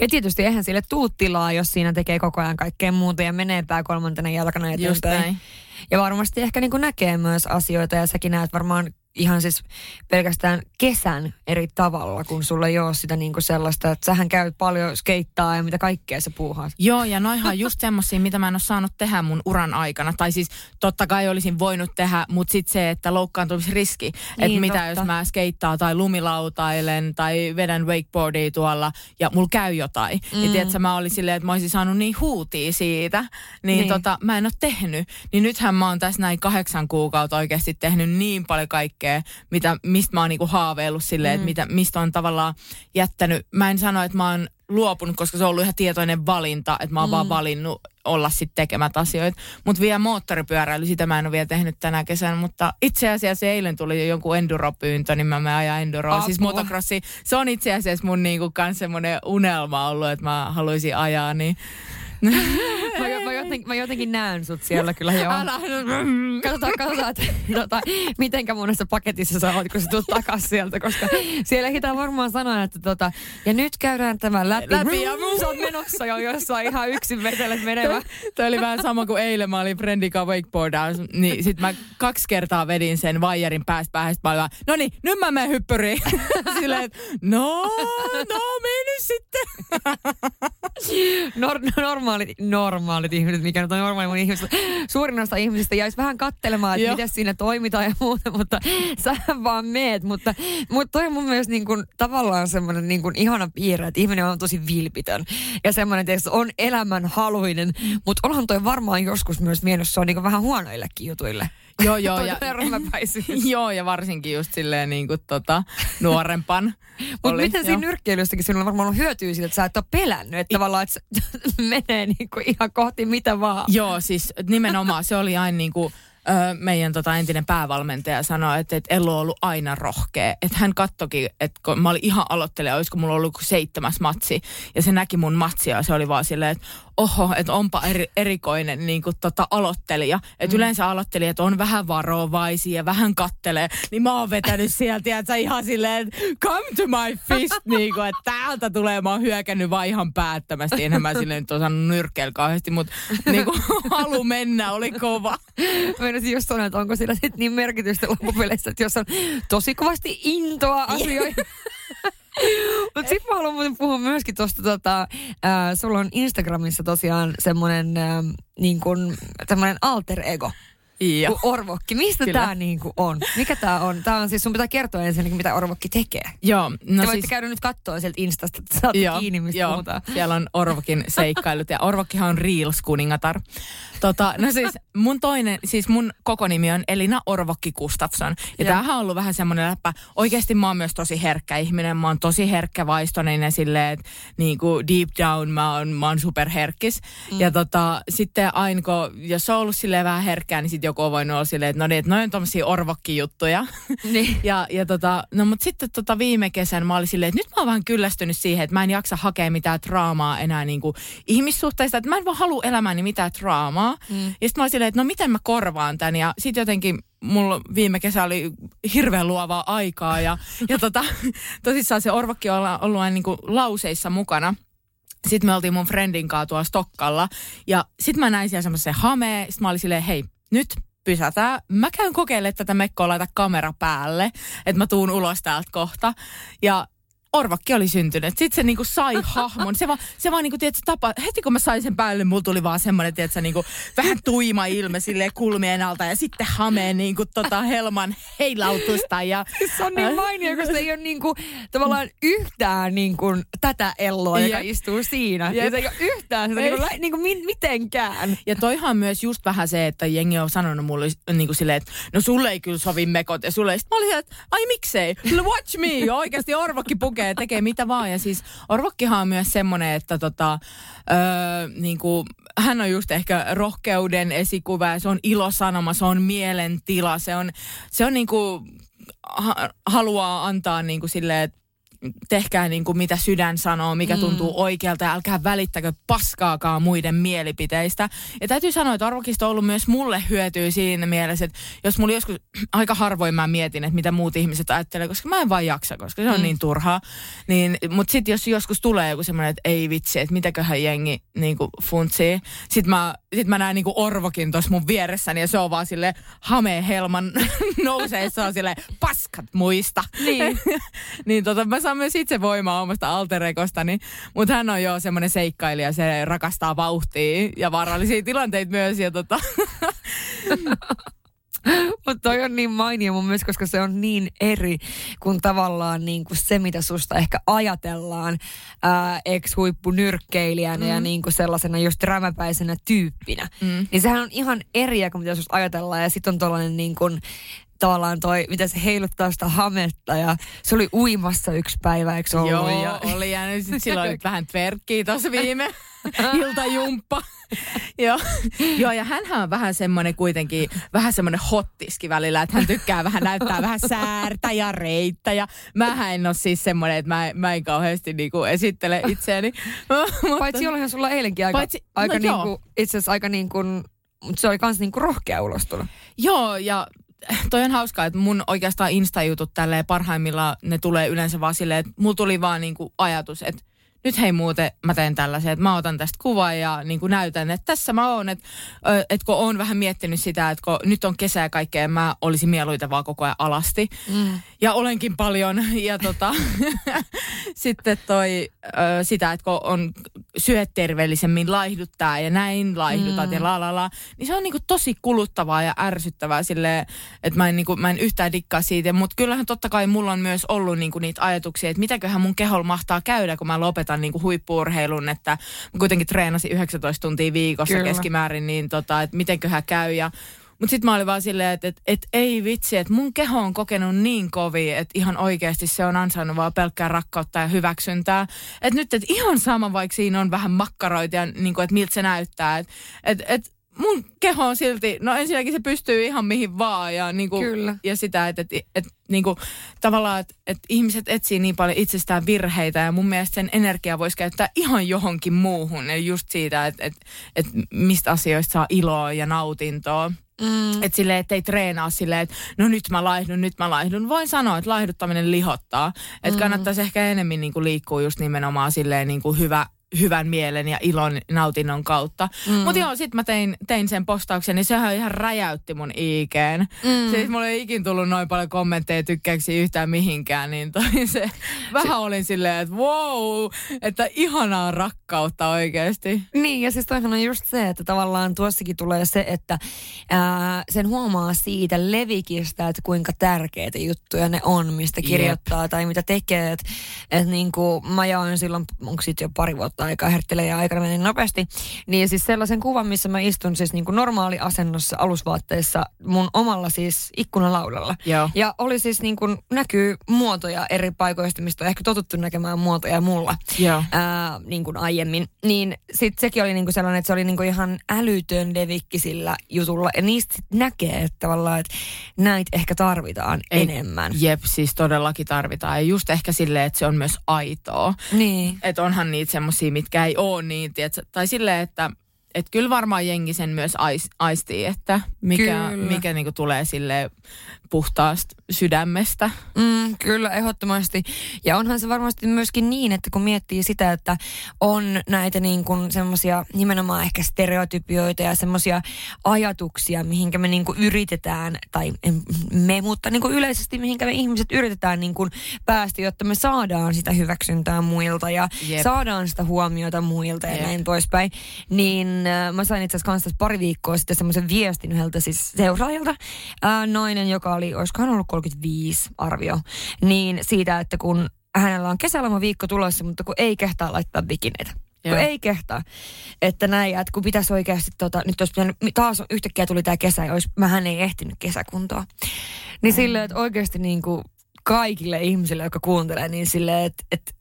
Ja tietysti eihän sille tuu tilaa, jos siinä tekee koko ajan kaikkea muuta ja menee pää kolmantena jalkana eteenpäin. Just näin. Ja varmasti ehkä niin kuin näkee myös asioita ja säkin näet varmaan ihan siis pelkästään kesän eri tavalla, kun sulla ei ole sitä niinku sellaista, että sähän käyt paljon skeittaa ja mitä kaikkea sä puuhaat. Joo, ja noihan just semmosia, mitä mä en ole saanut tehdä mun uran aikana. Tai siis totta kai olisin voinut tehdä, mutta sitten se, että loukkaantumisriski. Niin, että mitä totta. jos mä skeittaa tai lumilautailen tai vedän wakeboardia tuolla ja mulla käy jotain. Mm. Ja tiedätkö, mä olin silleen, että mä olisin saanut niin huutia siitä. Niin, niin. Tota, mä en ole tehnyt. Niin nythän mä oon tässä näin kahdeksan kuukautta oikeasti tehnyt niin paljon kaikkea kaikkea, mitä, mistä mä oon niinku haaveillut silleen, mm. että mitä, mistä on tavallaan jättänyt. Mä en sano, että mä oon luopunut, koska se on ollut ihan tietoinen valinta, että mä oon mm. vaan valinnut olla sitten tekemät asioita. Mutta vielä moottoripyöräily, sitä mä en ole vielä tehnyt tänä kesänä, mutta itse asiassa eilen tuli jo jonkun enduro-pyyntö, niin mä menen ajaa enduroa. Siis motocrossi, se on itse asiassa mun niinku kans semmoinen unelma ollut, että mä haluaisin ajaa, niin mä, mä, jotenkin, mä jotenkin näen sut siellä kyllä jo. Älä. Katsotaan, katsotaan, että, tota, mitenkä monessa paketissa sä oot, kun sä tulet takas sieltä, koska siellä hitää varmaan sanoa, että tota, ja nyt käydään tämä läpi. läpi ja sä oot menossa jo jossain ihan yksin vetelet menevä. Tämä oli vähän sama kuin eilen, mä olin friendika wakeboardaa, niin sit mä kaksi kertaa vedin sen vaijerin päästä päähän, mä no niin, nyt mä menen hyppyriin. Silleen, että no, no, mene sitten. Nor- normaalit, normaalit ihmiset, mikä nyt on normaali mun ihmiset. Suurin osa ihmisistä jäisi vähän kattelemaan, että miten siinä toimitaan ja muuta, mutta sä vaan meet. Mutta, mutta toi on mun mielestä niin kuin, tavallaan semmoinen niin kuin ihana piirre, että ihminen on tosi vilpitön. Ja semmoinen, että on elämän haluinen, mutta onhan toi varmaan joskus myös mielessä, se on niin kuin vähän huonoillekin jutuille. Joo, joo. ja, joo, ja varsinkin just silleen niin kuin tota, nuorempan. Mutta miten siinä nyrkkeilystäkin sinulla varmaan on hyötyä siitä, että sä et ole pelännyt, että tavallaan että menee niin kuin ihan kohti mitä vaan. Joo, siis nimenomaan se oli aina niin kuin, meidän tota entinen päävalmentaja sanoi, että, että Ello on ollut aina rohkea. Että hän kattoki, että kun mä olin ihan aloittelija, olisiko mulla ollut seitsemäs matsi. Ja se näki mun matsia ja se oli vaan silleen, että oho, että onpa eri, erikoinen niin kuin tota aloittelija. Että mm. yleensä aloittelijat on vähän varovaisia ja vähän kattelee. Niin mä oon vetänyt sieltä, että ihan silleen, come to my fist, niin kuin, että täältä tulee. Mä oon hyökännyt vaan ihan päättömästi. Enhän mä silleen nyt osannut nyrkkeellä kauheasti, mutta niin kuin, halu mennä oli kova. Meinasin just sanoa, että onko sillä sitten niin merkitystä loppupeleissä, että jos on tosi kovasti intoa asioihin. Mutta sitten mä haluan muuten puhua myöskin tuosta, tota, äh, sulla on Instagramissa tosiaan semmoinen äh, niin alter ego. Joo. kuin orvokki. Mistä tämä niinku on? Mikä tämä on? Tämä on siis, sun pitää kertoa ensin, mitä orvokki tekee. Joo, No Te voitte siis... käydä nyt katsoa sieltä Instasta, että saatte Joo, kiinni, mistä joo, puhutaan. siellä on Orvokin seikkailut ja Orvokkihan on Reels-kuningatar. Tota, no siis mun toinen, siis mun koko nimi on Elina Orvokki Gustafsson. Ja Joo. tämähän on ollut vähän semmoinen läppä. Oikeasti mä oon myös tosi herkkä ihminen. Mä oon tosi herkkävaistoinen ja silleen, että niin kuin deep down mä oon, mä oon superherkkis. Mm. Ja tota, sitten aina kun, jos on ollut silleen vähän herkkää, niin sitten joku on voinut olla silleen, että no niin, että noin on tommosia Orvokki-juttuja. Niin. Ja, ja tota, no mutta sitten tota viime kesän mä olin silleen, että nyt mä oon vähän kyllästynyt siihen, että mä en jaksa hakea mitään draamaa enää niinku ihmissuhteista, että mä en vaan halua elämääni mitään draamaa. Mm. Ja sitten mä olin silleen, että no miten mä korvaan tän ja sitten jotenkin mulla viime kesä oli hirveän luovaa aikaa ja, ja tota, tosissaan se Orvokki on ollut, ollut aina niinku lauseissa mukana. Sitten me oltiin mun friendin kanssa tuolla Stokkalla ja sitten mä näin siellä semmoisen hameen. Sitten mä olin silleen, hei, nyt pysätään. Mä käyn kokeilemaan tätä mekkoa, laita kamera päälle, että mä tuun ulos täältä kohta. Ja Orvakki oli syntynyt. Sitten se niinku sai hahmon. Se vaan, se vaan niinku, tiedätkö, tapa, heti kun mä sain sen päälle, mulla tuli vaan semmoinen, tiedätkö, niinku, vähän tuima ilme silleen kulmien alta ja sitten hameen niinku tota helman heilautusta. Ja, Se on niin mainio, koska se ei ole niinku, tavallaan yhtään niinku tätä elloa, joka Jep. istuu siinä. Ja se ei ole yhtään sitä Ei. niinku, niinku mi- mitenkään. ja toihan myös just vähän se, että jengi on sanonut mulle niinku silleen, että no sulle ei kyllä sovi mekot ja sulle ei. Sitten mä olin, että ai miksei, watch me, oikeasti Orvokki pukee ja tekee mitä vaan. Ja siis Orvokkihan on myös semmoinen, että tota, öö, niinku, hän on just ehkä rohkeuden esikuva ja se on ilosanoma, se on mielentila, se on, se on niinku, ha, haluaa antaa niinku silleen, että tehkää niin kuin mitä sydän sanoo, mikä mm. tuntuu oikealta ja älkää välittäkö paskaakaan muiden mielipiteistä. Ja täytyy sanoa, että Arvokista on ollut myös mulle hyötyä siinä mielessä, että jos mulla joskus aika harvoin mä mietin, että mitä muut ihmiset ajattelee, koska mä en vaan jaksa, koska se on mm. niin turhaa. Niin, mutta sitten jos joskus tulee joku semmoinen, että ei vitsi, että mitäköhän jengi niin kuin funtsii. Sitten mä, sit mä näen niin kuin Orvokin tuossa mun vieressäni ja se on vaan sille hameen helman nousee, se on sille paskat muista. Niin. niin tota, mä saan myös itse voimaa omasta alterekostani, mutta hän on jo semmoinen seikkailija, se rakastaa vauhtia ja vaarallisia tilanteita myös. Ja tota, Mutta toi on niin mainio mun mielestä, koska se on niin eri kuin tavallaan niin kuin se, mitä susta ehkä ajatellaan ää, ex-huippunyrkkeilijänä mm. ja niin kuin sellaisena just rämäpäisenä tyyppinä. Mm. Niin sehän on ihan eri kuin mitä susta ajatellaan ja sitten on tollainen niin kuin tavallaan toi, mitä se heiluttaa sitä hametta ja se oli uimassa yksi päivä, eikö ollut? joo, ja, oli ja nyt sit sillä oli vähän tverkkiä tuossa viime iltajumppa. joo. joo, ja hänhän on vähän semmoinen kuitenkin, vähän semmoinen hottiski välillä, että hän tykkää vähän näyttää vähän säärtä ja reittä. Ja mähän en ole siis semmoinen, että mä, mä en kauheasti niinku esittele itseäni. Mutta- Paitsi olihan sulla eilenkin aika, Paitsi- aika no niin joo. kuin, itse asiassa aika niin kuin, mutta se oli kans niin kuin rohkea ulostulo. Joo, ja toi on hauskaa, että mun oikeastaan Insta-jutut tälleen parhaimmillaan ne tulee yleensä vaan silleen, että mulla tuli vaan niinku ajatus, että nyt hei muuten mä teen tällaisen, että mä otan tästä kuvan ja niin kuin näytän, että tässä mä oon. Että, että kun oon vähän miettinyt sitä, että kun nyt on kesä ja kaikkea, mä olisin mieluita vaan koko ajan alasti. Mm. Ja olenkin paljon. Ja tota, sitten toi ö, sitä, että kun on syöt terveellisemmin, laihduttaa ja näin laihdutat mm. ja la la la. Niin se on niinku tosi kuluttavaa ja ärsyttävää silleen, että mä en, niinku, mä en yhtään dikkaa siitä. Mutta kyllähän totta kai mulla on myös ollut niinku niitä ajatuksia, että mitäköhän mun keholla mahtaa käydä, kun mä lopetan niinku huippuurheilun. Että kuitenkin treenasin 19 tuntia viikossa Kyllä. keskimäärin, niin tota, että mitenköhän käy. Ja mutta sitten mä olin vaan silleen, että et, et ei vitsi, että mun keho on kokenut niin kovin, että ihan oikeasti se on ansainnut vaan pelkkää rakkautta ja hyväksyntää. Että nyt, että ihan sama, vaikka siinä on vähän makkaroita ja niin kuin, että miltä se näyttää. Että et, et mun keho on silti, no ensinnäkin se pystyy ihan mihin vaan ja, niin kuin, Kyllä. ja sitä, että et, et, niin kuin, tavallaan, että et ihmiset etsii niin paljon itsestään virheitä ja mun mielestä sen energia voisi käyttää ihan johonkin muuhun. Eli just siitä, että et, et mistä asioista saa iloa ja nautintoa. Mm. Että silleen, että ei treenaa silleen, että no nyt mä laihdun, nyt mä laihdun. Voin sanoa, että laihduttaminen lihottaa. Että mm. kannattaisi ehkä enemmän niinku liikkua just nimenomaan silleen niinku hyvä, hyvän mielen ja ilon nautinnon kautta. Mm. Mutta joo, sit mä tein, tein sen postauksen, niin sehän ihan räjäytti mun IGn. Mm. Siis mulla ei ikin tullut noin paljon kommentteja tykkäyksi yhtään mihinkään, niin toi se, vähän olin silleen, että wow, että ihanaa rakkautta oikeasti. Niin, ja siis toihan on just se, että tavallaan tuossakin tulee se, että ää, sen huomaa siitä levikistä, että kuinka tärkeitä juttuja ne on, mistä kirjoittaa Jep. tai mitä tekee. Että et niinku, mä jaoin silloin, onko sitten jo pari vuotta aikaa herttelee ja aikana meni nopeasti. Niin siis sellaisen kuvan, missä mä istun siis niin kuin normaali asennossa alusvaatteissa mun omalla siis ikkunalaudalla. Joo. Ja oli siis niin kuin näkyy muotoja eri paikoista, mistä on ehkä totuttu näkemään muotoja mulla Joo. Ää, niin kuin aiemmin. Niin sit sekin oli niin kuin sellainen, että se oli niin kuin ihan älytön levikki sillä jutulla. Ja niistä sit näkee, että tavallaan, että näitä ehkä tarvitaan Ei, enemmän. Jep, siis todellakin tarvitaan. Ja just ehkä silleen, että se on myös aitoa. Niin. Että onhan niitä semmosia, mitkä ei ole niin, tiedätkö? tai silleen, että et kyllä varmaan jengi sen myös ais, aistii, että mikä, mikä niinku tulee sille puhtaasta sydämestä. Mm, kyllä, ehdottomasti. Ja onhan se varmasti myöskin niin, että kun miettii sitä, että on näitä niin kuin semmoisia nimenomaan ehkä stereotypioita ja semmoisia ajatuksia, mihinkä me niin kuin yritetään, tai me, mutta niin kuin yleisesti mihinkä me ihmiset yritetään niin kuin päästä, jotta me saadaan sitä hyväksyntää muilta ja Jep. saadaan sitä huomiota muilta ja Jep. näin poispäin. Niin äh, mä sain itse asiassa kanssa pari viikkoa sitten semmoisen viestin yhdeltä siis seuraajalta. Äh, nainen, joka oli, olisikohan ollut 35 arvio, niin siitä, että kun hänellä on viikko tulossa, mutta kun ei kehtaa laittaa bikineitä. Kun ei kehtaa. Että näin, että kun pitäisi oikeasti, tota, nyt olisi pitänyt, taas yhtäkkiä tuli tämä kesä ja olisi, mähän ei ehtinyt kesäkuntoa. Niin mm. silleen, että oikeasti niin kuin kaikille ihmisille, jotka kuuntelee, niin silleen, että, että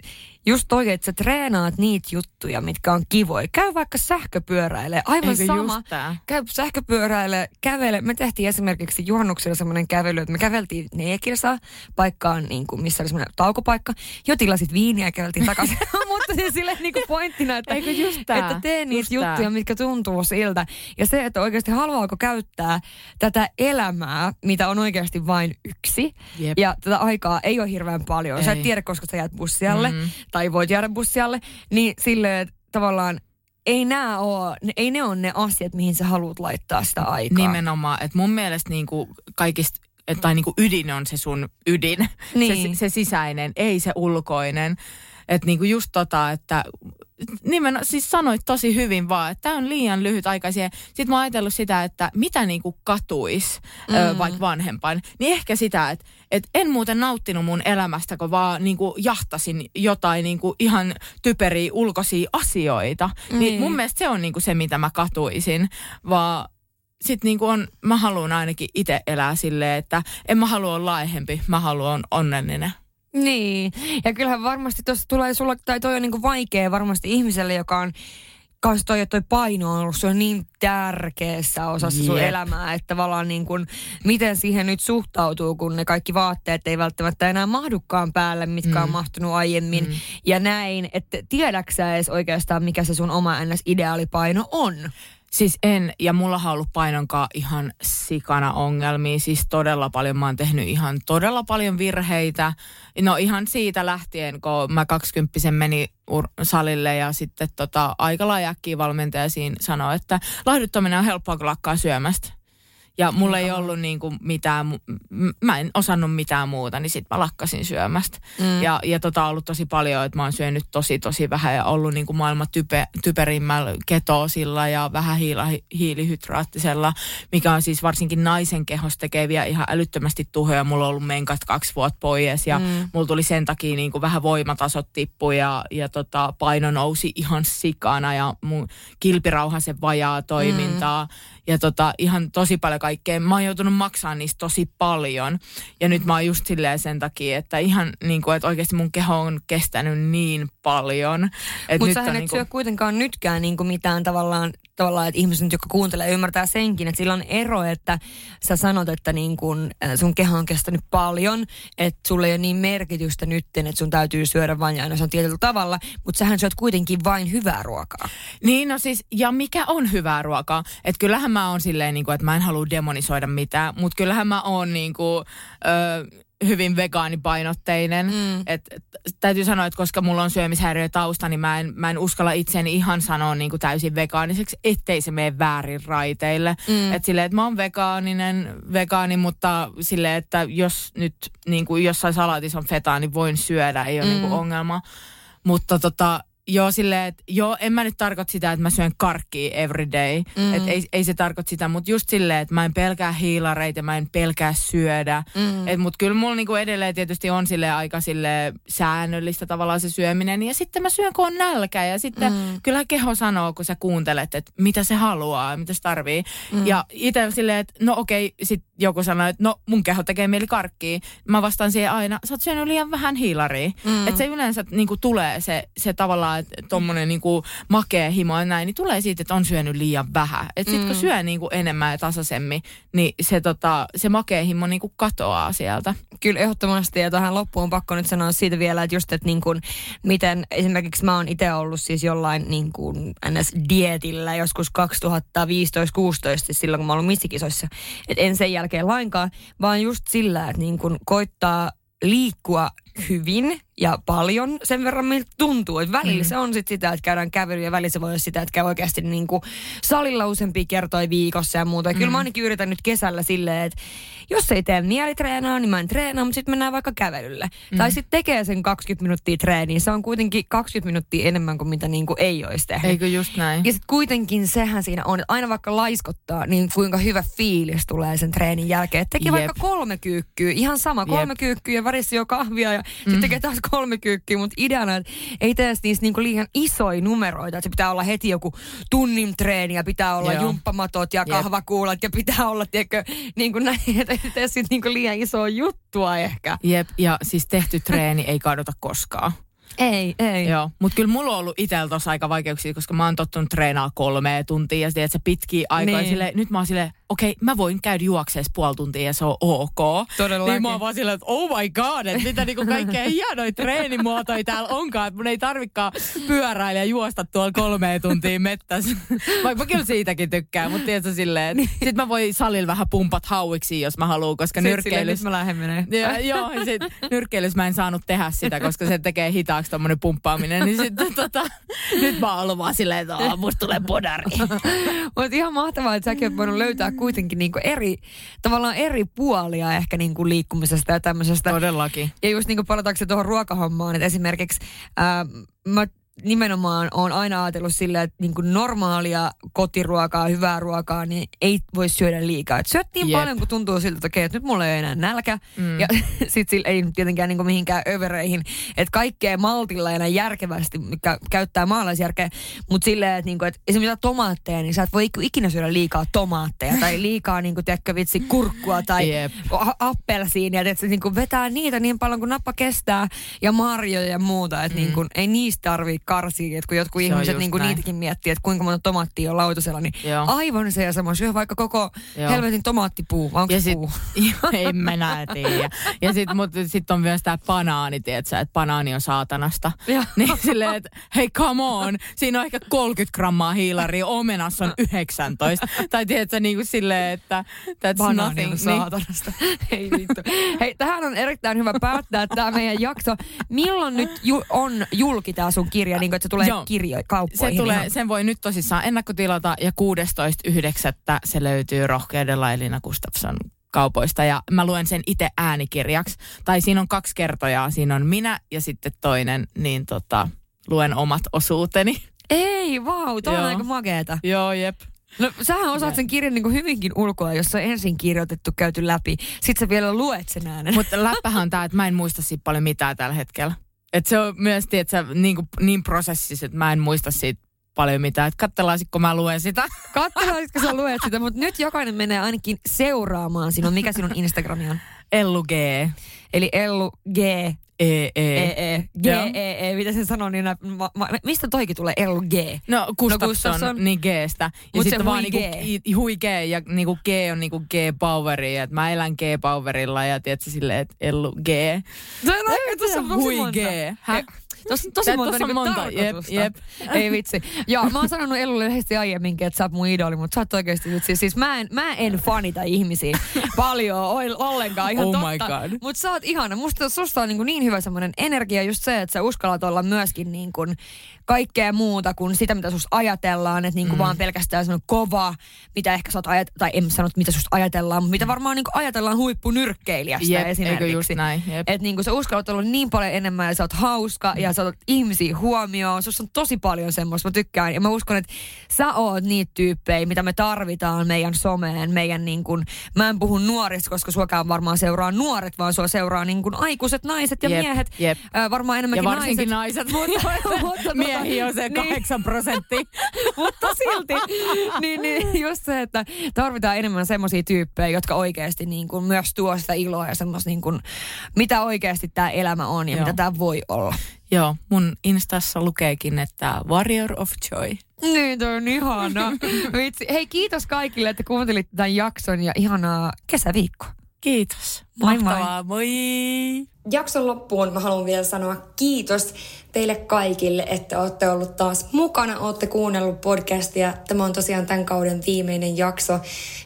just toi, että sä treenaat niitä juttuja, mitkä on kivoja. Käy vaikka sähköpyöräile, aivan Eikö sama. Käy sähköpyöräile, kävele. Me tehtiin esimerkiksi juhannuksella semmoinen kävely, että me käveltiin Neekilsaa paikkaan, niin kuin, missä oli semmoinen taukopaikka. Jo tilasit viiniä ja käveltiin takaisin. Mutta siis silleen niin kuin pointtina, että, Eikö just tää? että tee niitä just juttuja, tää. mitkä tuntuu siltä. Ja se, että oikeasti haluaako käyttää tätä elämää, mitä on oikeasti vain yksi. Jep. Ja tätä aikaa ei ole hirveän paljon. Ei. Sä et tiedä, koska sä jäät bussialle. Mm tai voit jäädä bussialle, niin silleen tavallaan ei nämä ole, ei ne ole ne asiat, mihin sä haluat laittaa sitä aikaa. Nimenomaan, että mun mielestä niinku kaikista tai niinku ydin on se sun ydin, niin. se, se sisäinen, ei se ulkoinen. Että niinku just tota, että nimen, siis sanoit tosi hyvin vaan, että tämä on liian lyhyt aika siihen. Sitten mä oon ajatellut sitä, että mitä niinku katuis mm. ö, vaikka vanhempain. Niin ehkä sitä, että et en muuten nauttinut mun elämästä, kun vaan niinku jahtasin jotain niinku ihan typeriä ulkoisia asioita. Mm. Niin mun mielestä se on niinku se, mitä mä katuisin. Vaan sitten niinku on, mä haluan ainakin itse elää silleen, että en mä halua olla laihempi, mä haluan onnellinen. Niin, ja kyllähän varmasti tuossa tulee sulla, tai toi on niinku vaikea varmasti ihmiselle, joka on kanssa toi, toi paino on ollut se on niin tärkeässä osassa Jep. sun elämää, että tavallaan niin kuin, miten siihen nyt suhtautuu, kun ne kaikki vaatteet ei välttämättä enää mahdukaan päälle, mitkä mm. on mahtunut aiemmin mm. ja näin, että tiedäksä edes oikeastaan, mikä se sun oma ns-ideaalipaino on? Siis en, ja mulla on ollut painonkaan ihan sikana ongelmia. Siis todella paljon, mä oon tehnyt ihan todella paljon virheitä. No ihan siitä lähtien, kun mä kaksikymppisen meni ur- salille ja sitten tota, aika laajakkiin valmentaja siinä sanoi, että lahduttaminen on helppoa, kun lakkaa syömästä. Ja mulla ei ollut niin kuin mitään, mä en osannut mitään muuta, niin sitten mä lakkasin syömästä. Mm. Ja, ja tota on ollut tosi paljon, että mä oon syönyt tosi tosi vähän ja ollut niin kuin maailman type, typerimmällä ketoosilla ja vähän hiila, hiilihydraattisella, mikä on siis varsinkin naisen kehossa tekeviä ihan älyttömästi tuhoja. Mulla on ollut menkat kaksi vuotta pois ja mm. mulla tuli sen takia niin kuin vähän voimatasot tippu ja, ja tota, paino nousi ihan sikana ja mun kilpirauhasen vajaa toimintaa. Mm ja tota, ihan tosi paljon kaikkea. Mä oon joutunut maksamaan niistä tosi paljon. Ja nyt mä oon just silleen sen takia, että ihan niin kuin, että oikeasti mun keho on kestänyt niin paljon. Mutta sähän et niin kuin... syö kuitenkaan nytkään niin kuin mitään tavallaan, tavallaan, että ihmiset, jotka kuuntelee, ymmärtää senkin, että sillä on ero, että sä sanot, että niin kuin äh, sun keho on kestänyt paljon, että sulle ei ole niin merkitystä nyt, että sun täytyy syödä vain ja on tietyllä tavalla, mutta sähän syöt kuitenkin vain hyvää ruokaa. Niin, no siis, ja mikä on hyvää ruokaa? Että kyllähän mä oon silleen, niin kuin, että mä en halua demonisoida mitään, mutta kyllähän mä oon niin kuin, ö, hyvin vegaanipainotteinen. Mm. Et, et, täytyy sanoa, että koska mulla on syömishäiriö tausta, niin mä en, mä en uskalla itseäni ihan sanoa niin kuin täysin vegaaniseksi, ettei se mene väärin raiteille. Mm. Että silleen, että mä oon vegaaninen, vegaani, mutta silleen, että jos nyt niin kuin jossain salaatissa on fetaa, niin voin syödä, ei ole mm. niin kuin ongelma. Mutta tota, Joo, silleen, että joo, en mä nyt tarkoita sitä, että mä syön karkkia every day. Mm. Et ei, ei se tarkoita sitä, mutta just silleen, että mä en pelkää hiilareita, mä en pelkää syödä. Mm. Mutta kyllä mulla niinku edelleen tietysti on sille aika sille säännöllistä tavallaan se syöminen. Ja sitten mä syön, kun on nälkä. Ja sitten mm. kyllä keho sanoo, kun sä kuuntelet, että mitä se haluaa, mitä se tarvii. Mm. Ja itse silleen, että no okei, sit joku sanoo, että no mun keho tekee mieli karkkia. Mä vastaan siihen aina, sä oot syönyt liian vähän hiilaria. Mm. Että se yleensä niinku tulee se, se tavallaan että tommonen niinku makea himo ja näin, niin tulee siitä, että on syönyt liian vähän. Että sit mm. kun syö niinku enemmän ja tasaisemmin, niin se, tota, se makea himo niinku katoaa sieltä. Kyllä ehdottomasti ja tähän loppuun on pakko nyt sanoa siitä vielä, että just, että niin kuin, miten esimerkiksi mä oon itse ollut siis jollain niin kuin NS-dietillä joskus 2015-16 siis silloin, kun mä oon ollut missikisoissa. Että en sen jälkeen lainkaan, vaan just sillä, että niin kuin koittaa liikkua hyvin ja paljon sen verran miltä tuntuu. Että välillä mm. se on sit sitä, että käydään kävelyä ja välillä se voi olla sitä, että käy oikeasti niin kuin salilla useampia kertoja viikossa ja muuta. Ja mm. kyllä mä ainakin yritän nyt kesällä silleen, että jos ei tee mielitreenaa, niin mä en treenaa, mutta sitten mennään vaikka kävelylle. Mm. Tai sitten tekee sen 20 minuuttia treeniä. Se on kuitenkin 20 minuuttia enemmän kuin mitä niin kuin ei olisi tehnyt. Eikö just näin? Ja sitten kuitenkin sehän siinä on, että aina vaikka laiskottaa, niin kuinka hyvä fiilis tulee sen treenin jälkeen. Teki Jep. vaikka kolme kyykkyä, ihan sama, kolme Jep. kyykkyä ja varissa jo kahvia ja mm. sitten tekee taas kolme kyykkyä, mutta ideana, että ei tee niistä niinku liian isoja numeroita, että se pitää olla heti joku tunnin treeni ja pitää olla Joo. jumppamatot ja kahvakuulat ja pitää olla, tiedätkö, niin kuin näin, että ei tee siitä niinku liian isoa juttua ehkä. Jep, ja siis tehty treeni ei kadota koskaan. Ei, ei. Joo, mutta kyllä mulla on ollut itsellä tossa aika vaikeuksia, koska mä oon tottunut treenaa kolme tuntia ja sitten se pitkiä aikaa. Niin. Sille, nyt mä oon silleen, okei, okay, mä voin käydä juokseessa puoli tuntia ja se on ok. Todellakin. Niin mä oon vaan silleen, että oh my god, että mitä niinku kaikkea hienoja treenimuotoja täällä onkaan. Että mun ei tarvikaan pyöräillä ja juosta tuolla kolme tuntia mettässä. Vaikka mä kyllä siitäkin tykkään, mutta tiedätkö silleen, että sit mä voin salilla vähän pumpat hauiksi, jos mä haluan, koska nyrkkeilys... mä lähden menee. Ja, joo, ja sit nyrkkeilys mä en saanut tehdä sitä, koska se tekee hitaaksi tommonen pumppaaminen. Niin sitten tota, nyt mä oon vaan silleen, että musta tulee podari. Mutta ihan mahtavaa, että säkin oot voinut löytää kuitenkin niin eri, tavallaan eri puolia ehkä niin kuin liikkumisesta ja tämmöisestä. Todellakin. Ja just niin kuin palataanko tuohon ruokahommaan, että esimerkiksi ää, mä nimenomaan on aina ajatellut silleen, että niin kuin normaalia kotiruokaa, hyvää ruokaa, niin ei voi syödä liikaa. Et syöt niin Jep. paljon, kun tuntuu siltä, että okei, että nyt mulla ei ole enää nälkä. Mm. Ja sit sillä ei tietenkään niin kuin mihinkään övereihin. Että kaikkea maltilla ja järkevästi, mikä käyttää maalaisjärkeä. Mutta silleen, että, niin kuin, että esimerkiksi tomaatteja, niin sä et voi ikinä syödä liikaa tomaatteja. tai liikaa, niin kuin, tiedätkö, vitsi, kurkkua tai Jep. appelsiinia. Että se niin kuin vetää niitä niin paljon, kuin nappa kestää. Ja marjoja ja muuta. Että mm. niin kuin, ei niistä tarvitse karsii, että kun jotkut se ihmiset niin kuin niitäkin miettii, että kuinka monta tomaattia on lautasella, niin Joo. aivan se ja sama. Syö vaikka koko Joo. helvetin tomaattipuu, vai onko ja se sit, puu? en mä näe tiedä. Ja sitten sit on myös tämä banaani, tiedätkö, että banaani on saatanasta. Ja. Niin silleen, että hei come on, siinä on ehkä 30 grammaa hiilaria, omenassa on 19. tai tiedätkö, niin kuin silleen, että that's banaani nothing. on niin. saatanasta. Hei vittu. Hei, tähän on erittäin hyvä päättää tämä meidän jakso. Milloin nyt ju- on julki tämä sun kirja? Kirja, niin kuin, että se tulee Joo. kirjo, kauppoihin. Se tulee, sen voi nyt tosissaan ennakkotilata ja 16.9. se löytyy rohkeudella Elina Gustafsson kaupoista ja mä luen sen itse äänikirjaksi. Tai siinä on kaksi kertoja, siinä on minä ja sitten toinen, niin tota, luen omat osuuteni. Ei, vau, wow, toi on aika makeeta. Joo, jep. No sähän osaat sen kirjan niin kuin hyvinkin ulkoa, jossa on ensin kirjoitettu, käyty läpi. Sitten sä vielä luet sen äänen. Mutta läppähän on tää, että mä en muista siitä paljon mitään tällä hetkellä. Et se on myös että niin, kuin, niin prosessissa, että mä en muista siitä paljon mitään. Että katselaisikko mä luen sitä. Katselaisitko sä luet sitä, mutta nyt jokainen menee ainakin seuraamaan sinun. Mikä sinun Instagrami on? Ellu G. Eli Ellu G. E, E. E, E. Mitä se sanoo, niin ma, ma, mistä toikin tulee L, G? No Gustafsson, no, niin Gstä. Ja sitten vaan niinku, hui G ja niinku G on niinku G-poweri. Että mä elän G-powerilla ja tiedätkö silleen, että L, G. Se on aika tuossa hui G. Häh? Tosi, tosi Tää- monta, tossa on niinku monta, jep, jep. Ei vitsi. Ja mä oon sanonut Elulle yhdesti aiemminkin, että sä oot mun idoli, mutta sä oot oikeesti nyt siis, mä en, mä en fanita ihmisiä paljon ollenkaan, ihan Oh totta. my God. Mutta sä oot ihana. Musta susta on niin, niin hyvä semmoinen energia just se, että sä uskallat olla myöskin niin kuin kaikkea muuta kuin sitä, mitä susta ajatellaan, että niin kuin mm. vaan pelkästään semmoinen kova, mitä ehkä sä oot ajat- tai en sano, mitä susta ajatellaan, mutta mitä varmaan niin kuin ajatellaan huippunyrkkeilijästä Jep, esimerkiksi. eikö just näin, jep. Että niinku sä uskallat olla niin paljon enemmän ja sä oot hauska ja sä otat ihmisiä huomioon. Sussa on tosi paljon semmoista, mä tykkään. Ja mä uskon, että sä oot niitä tyyppejä, mitä me tarvitaan meidän someen, meidän niin kuin, mä en puhu nuorista, koska suokaan varmaan seuraa nuoret, vaan sua seuraa niin kuin aikuiset naiset ja Jep, miehet. jep. Äh, varmaan Ja enemmänkin varsinkin naiset, mutta, mutta miehiä on se niin. 8 prosenttia. mutta silti. niin, niin, just se, että tarvitaan enemmän semmoisia tyyppejä, jotka oikeasti niin kuin myös tuo sitä iloa ja semmoista niin kuin, mitä oikeasti tämä elämä on ja Joo. mitä tämä voi olla. Joo, mun instassa lukeekin, että Warrior of Joy. Niin, toi on ihana. Vitsi. Hei, kiitos kaikille, että kuuntelit tämän jakson ja ihanaa kesäviikkoa. Kiitos. Moi moi. Mahtavaa, moi. Jakson loppuun mä haluan vielä sanoa kiitos teille kaikille, että olette ollut taas mukana, olette kuunnellut podcastia. Tämä on tosiaan tämän kauden viimeinen jakso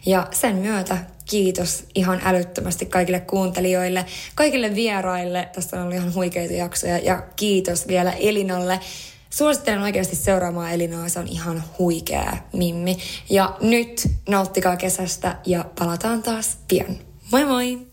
ja sen myötä kiitos ihan älyttömästi kaikille kuuntelijoille, kaikille vieraille. Tästä on ollut ihan huikeita jaksoja ja kiitos vielä Elinalle. Suosittelen oikeasti seuraamaan Elinaa, se on ihan huikea mimmi. Ja nyt nauttikaa kesästä ja palataan taas pian. Moi moi!